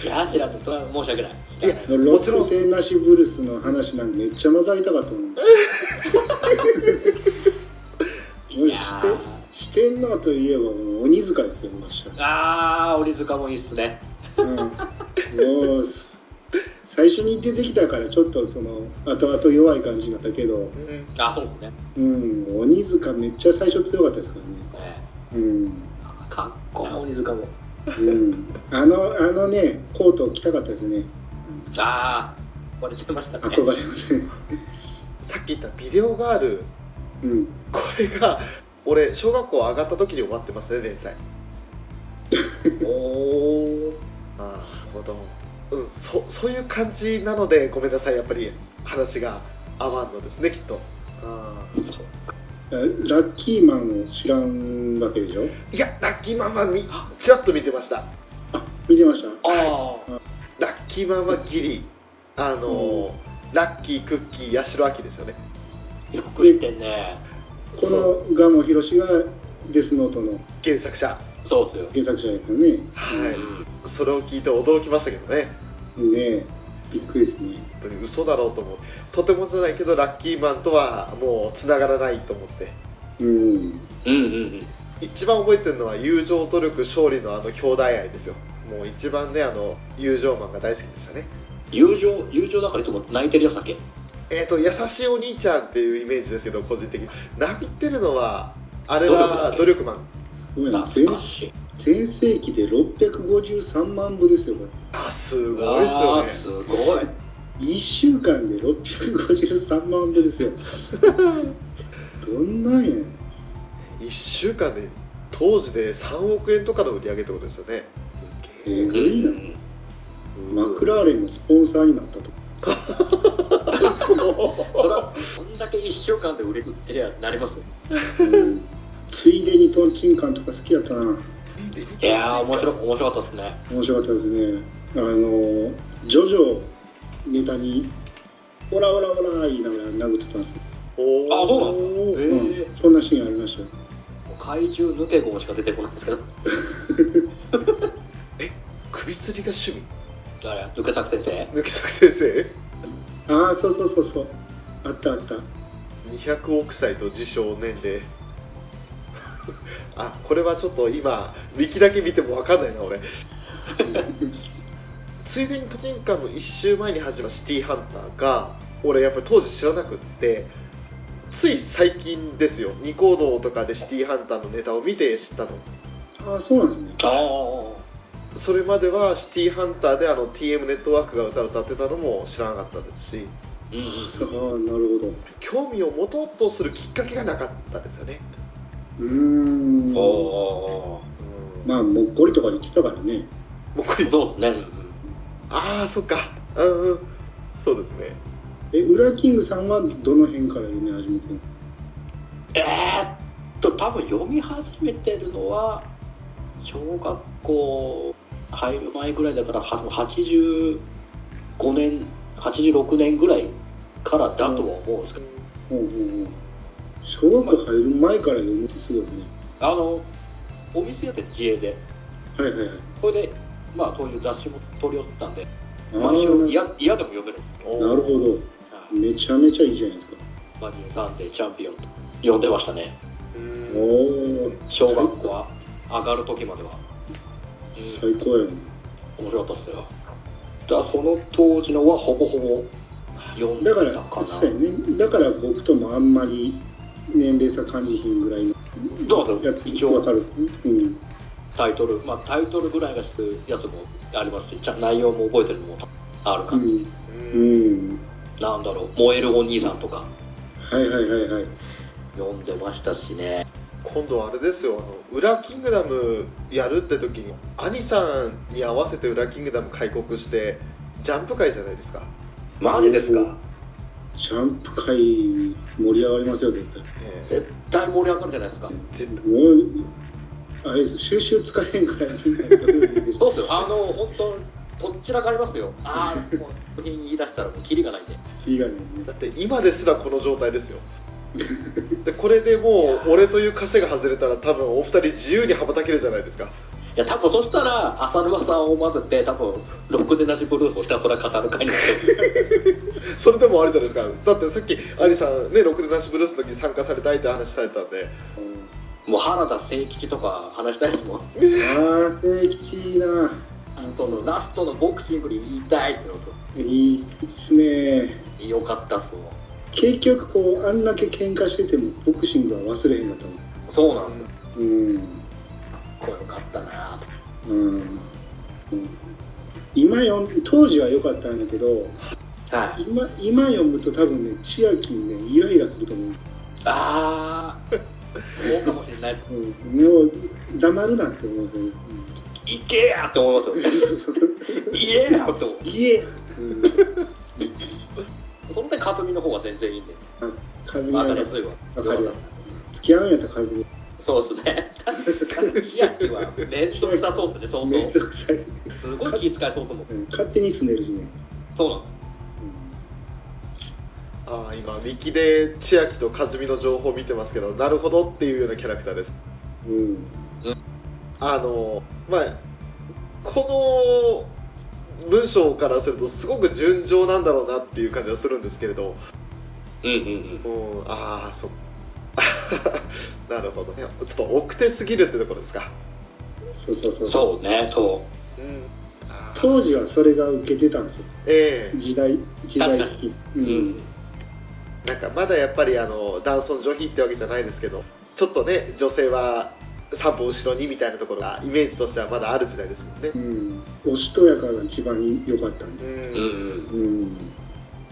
じゃあ知らない。それは申し訳ない。いやロックセンナシブルースの話なんかめっちゃ混ざりたかったもん。いや四天王といえばもう鬼塚ですよ、ました。あー、鬼塚もいいっすね。うん、もう最初に出てきたからちょっとその後々弱い感じになったけど、うんあ、そうですね。うん、鬼塚めっちゃ最初強かったですからね。ねうんかっこいい鬼塚も。うん、あのあのねコート着たかったですね。あー、これしてましたね。憧れますね。さっき言ったビデオガール、うん。これが、俺、小学校上がった時に終わってますね、連載。(laughs) おー。ああ、なるほど。うん、そそういう感じなので、ごめんなさい、やっぱり話が合わんのですね、きっと。あラッキーマンを知らんわけでしょ？ーいや、ラッキーマンはみちらっと見てました。あ、見てました？あラッキーマンはギリ、あのーラッキー、クッキー、八代亜紀ですよね。ー、よく言ってんね。このガモヒロシがデスノートの原作者。そうっすよ。原作者ですよね。はいうん。それを聞いて驚きましたけどね。ねえ、びっくりですね。本当に嘘だろうと思う。とてもじゃないけど、ラッキーマンとはもう繋がらないと思って。うん。うんうんうん。一番覚えてるのは友情努力勝利のあの兄弟愛ですよもう一番ねあの友情マンが大好きでしたね友情、友情だからいつも泣いてるやつだっけ？えっ、と優しいお兄ちゃんっていうイメージですけど個人的に泣いてるのはあれは努力マンすごいな。懐かしい。全盛期で653万部ですよ、こあすごいですあよねーすごい。れ。1週間で653万部ですよ。(laughs) どんなんやねん。1週間で当時で3億円とかの売り上げってことですよねえぐいな。マクラーレンのスポンサーになったと。(laughs) そんだけ一週間で売れるってやなりますよ。うんついでにトンチンカンとか好きやったな。いやー、面白面白かったですね。面白かったですね。あの、ジョジョネタに、オラオラオラ言いながら殴ってたんですよ。あ、そうなんですか、えー、うん、そんなシーンありましたよ。怪獣抜けゴしか出てこないんですけど。(laughs) え、首吊りが趣味？誰？抜け作先生抜け作先生？ああ、そうそうそうそう。あったあった。200億歳と自称年齢。あこれはちょっと今ウィキだけ見ても分かんないな俺 (laughs) ついでに都人間の1週前に始まったシティハンターが俺やっぱり当時知らなくってつい最近ですよニコ動とかでシティハンターのネタを見て知ったのああ、そうなんですね。あそれまではシティハンターであの TM ネットワークが歌を歌ってたのも知らなかったですしあ。うんああ、なるほど。興味を持とうとするきっかけがなかったですよね、うーん。おおうんまあ、もっこりとかで来たからね。もうこれそうですね。ああそっかうんうんそうですねえ、ウラキングさんはどの辺から読み始めてるの？えーっと、多分読み始めてるのは、小学校入る前ぐらいだから、は85年、86年ぐらいからだとは思うんですけど、ほうほうほう小学校入る前から読むってすごいね。あの、お店やって自営で、はいはいはい。それで、まあ、そういう雑誌も取り寄ってたんで、あ毎週ー嫌嫌でも読めるんですなるほど。めちゃめちゃいいじゃないですか。マニューサンデーチャンピオンと読んでましたね。うんおお、小学校は上がる時までは。最高やね。面白かったっすよ。だからその当時のはほぼほぼ読んでだから、たかな。そうやね。だから僕ともあんまり年齢差感じひんぐらいのどうぞやつ一応わかる。うん。タイトル、まあタイトルぐらいがするやつもありますし、内容も覚えてるのもあるか、うん。うん。なんだろう、燃えるお兄さんとかはいはいはいはい。読んでましたしね。今度はあれですよあの裏キングダムやるって時に兄さんに合わせて裏キングダム開国してジャンプ会じゃないですか、マジですか？ジャンプ界盛り上がりますよ、絶対。え絶対盛り上がるじゃないですか。もう、あれ、収集つかへんくらそうっすよ、あの、本当とっちらかりますよ。ああ、もう、作品言い出したらもうキリがないんで。いいがね。だって今ですらこの状態ですよでこれでもう俺という枷が外れたら多分お二人自由に羽ばたけるじゃないですかいや、多分そしたら、浅沼さんを混ぜて、多分、ロックでなしブルースをひたすら語る会になってる。(laughs) それでもありじゃないですかだってさっきアリさんね「ろくでなしブルース」の時に参加されたいって話されたんでもう原田誠吉とか話したいですもん。ああ、聖吉いいな。そのラストのボクシングで言いたいってのと、いいですね。よかったっすもん。結局こう、あんだけ喧嘩してても、ボクシングは忘れへんかったもん。そうなんです。うん。これよかったなぁうん。うん今読ん当時は良かったんだけど、と。はい。今今読むと多分ね、千秋にね、イライラすると思う。あー、そうかもしれない。うん、もう、黙るなって思う。うんいけやって思いますよ。(laughs) いえやって思う。いえ、うん、その点、かずみの方が全然いいんで。あ、風わがかりやすいわ。付き合うんやったら風に。そうですね。千秋は面倒くさそうですね、相めん当ど。くさい。すごい気遣いそうと思う。うん勝手に住んでるしね。そうなんでああ今ウィキで千秋と和美の情報を見てますけどなるほどっていうようなキャラクターですうん。あのまあこの文章からするとすごく順調なんだろうなっていう感じがするんですけれどす。うんうんうん。うんああそっ (laughs) なるほどねちょっと奥手すぎるってところですかそうそうそう。そうね、そうんあー当時はそれが受けてたんですよ。ええ時代、時代的。う。(laughs) うん。なんかまだやっぱりあの男尊女卑ってわけじゃないですけどちょっとね女性は三歩後ろにみたいなところがイメージとしてはまだある時代ですもんねうん。おしとやかが一番良かったんで。うんうんうん。うん。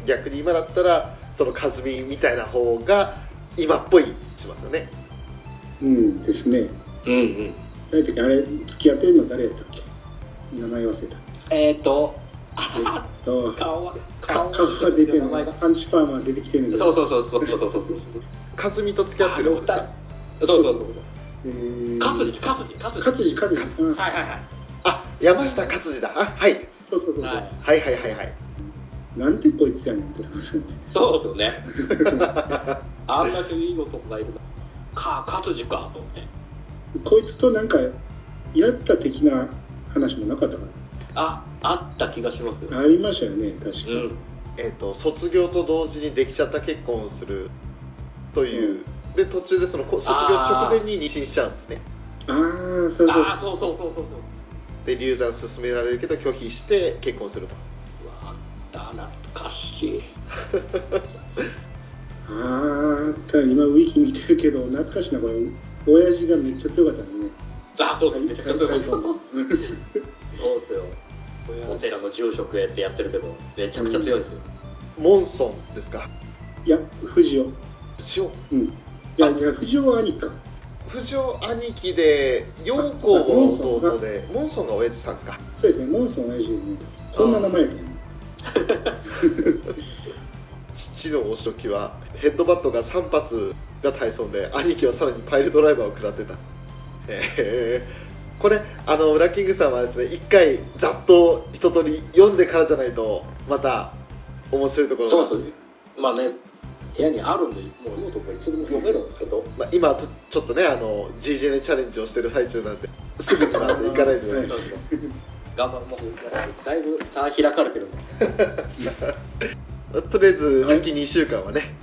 逆に今だったらその和美みたいな方が今っぽいしますよねうんですね。うんうん。誰あれ、付き合ってるの誰やったっけ？名前忘れた。えっ、ー、と、えあっと、(laughs) 顔は、顔顔が出てるの名前が。パンチパーマ出てきてるんだそうそうそうそうそうそうそう。和美と付き合ってるそうそうそう。えー、カツジ、カツジ、カツジ。勝地、勝地。うんはいはいはい。あ山下勝次だあはいそうそうそうはいはいはいはいなんでこいつやねんって話よね。そうですよね。(laughs) あんだけいい男がいるの。か、カツジか、と思って。こいつとなんか、やった的な話もなかったかああった気がしますよありましたよね、確かに。うんえっと卒業と同時にできちゃった結婚をするという、で途中でそのこ卒業直前に妊娠しちゃうんですねああ、そうそう。ああそうそうそうそうそうで流産勧められるけど拒否して結婚するとった懐かしいああ、た今ウィキ見てるけど、懐かしいな、これ。親父がめっちゃ強かったね。あそうですめちゃくちゃ強かったそうそうですよお寺の住職へってやってるけどめちゃくちゃ強いですよモンソンですか？いや、藤尾。塩うん。いや、いや、藤尾は兄か。藤尾兄貴で陽子は弟でモンソンが親父さんかそうですね、モンソン親父ね。こんな名前やったね。父のお仕置きはヘッドバットが3発が対損で兄貴はさらにパイルドライバーを食らってた。へえこれあのウラキングさんはですね一回ざっと一通り読んでからじゃないとまた面白いところが。そうですまあね部屋にあるんでもうノートがいつでも読めるんですけど。まあ、今ちょっとねあの GJ チャレンジをしてる最中なんですぐになんていかないとね。そうそう頑張るもうだいぶ差開かれてる。ん (laughs) でとりあえず秋2週間はね。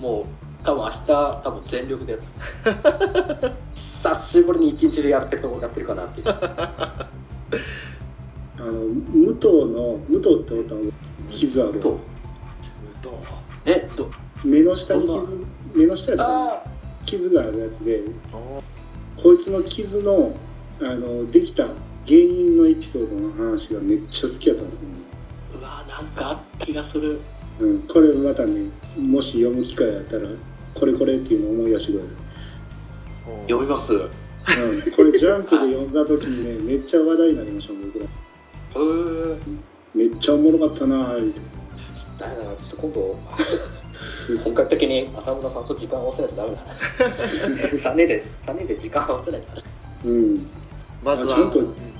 もう多分明日多分全力でやる。(laughs) 久しぶりに一日でやってるやってるかなって (laughs) あの、武藤の、武藤っておったの傷ある。とえど目の下に目の下やったかなあ傷があるやつで、あこいつの傷の、あの、できた原因のエピソードの話がめっちゃ好きやったんですよね。ーうわなんかあった気がするうん、これまたね、もし読む機会あったら、これこれっていうのを思い出してくだ読みます。うん、これジャンプで読んだ時にね、(laughs) めっちゃ話題になりました、僕ら。へえめっちゃおもろかったなぁ、言うて。だからちょっと今度本格的に浅村さんと時間を合わせないとダメだ (laughs) 3人で3人で時間を合わせないとうん。まずはあちゃんとうん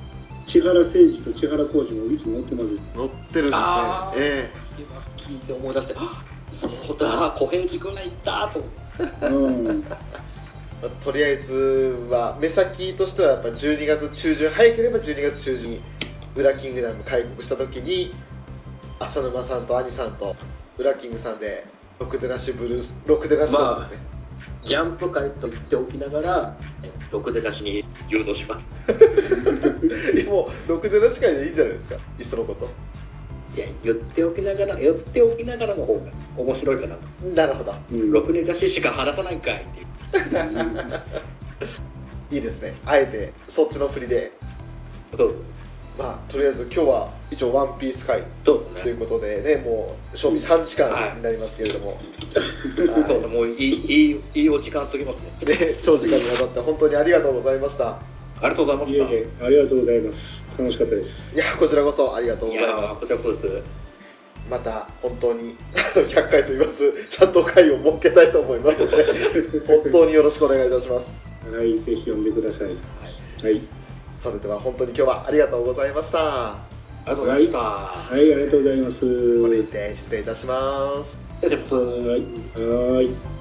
千原誠二と千原浩二もいつも乗ってますよ。乗ってるんですね。あー。え今聞いて思い出してあそうだ。小平寺君が行ったと。思ってうん。えとりあえずは目先としてはやっぱ12月中旬早ければ12月中旬にウラキングダム開国した時に浅沼さんと兄さんとウラキングさんでロクデナッシュブルースロクデナッシュですね、ジャンプ会と言っておきながらえろくでなしに誘導します。(laughs) もうろくでなし会でいいんじゃないですか。いっそのこと。いや言っておきながら言っておきながらの方が面白いかなと。なるほど。うん。ろくでなししか話さないんかいっていう。(laughs) いいですね。あえてそっちの振りで。そうまあとりあえず今日は一応ワンピース会ということでねもう賞味3時間になりますけれども、(laughs) そうですもういいいいいいお時間すぎますね。で長時間にわたって本当にありがとうございました。ありがとうございましたいえいえ、ありがとうございます。楽しかったです。いやこちらこそありがとうごいざいまやーこちらこそです。すまた本当に100回と言わずちゃんと会を設けたいと思いますので (laughs) 本当によろしくお願いいたします。はい、ぜひ読んでください。はい。それでは本当に今日はありがとうございましたありがとうございましたはい、ありがとうございます。これにて失礼いたします失礼しますはい。はーい。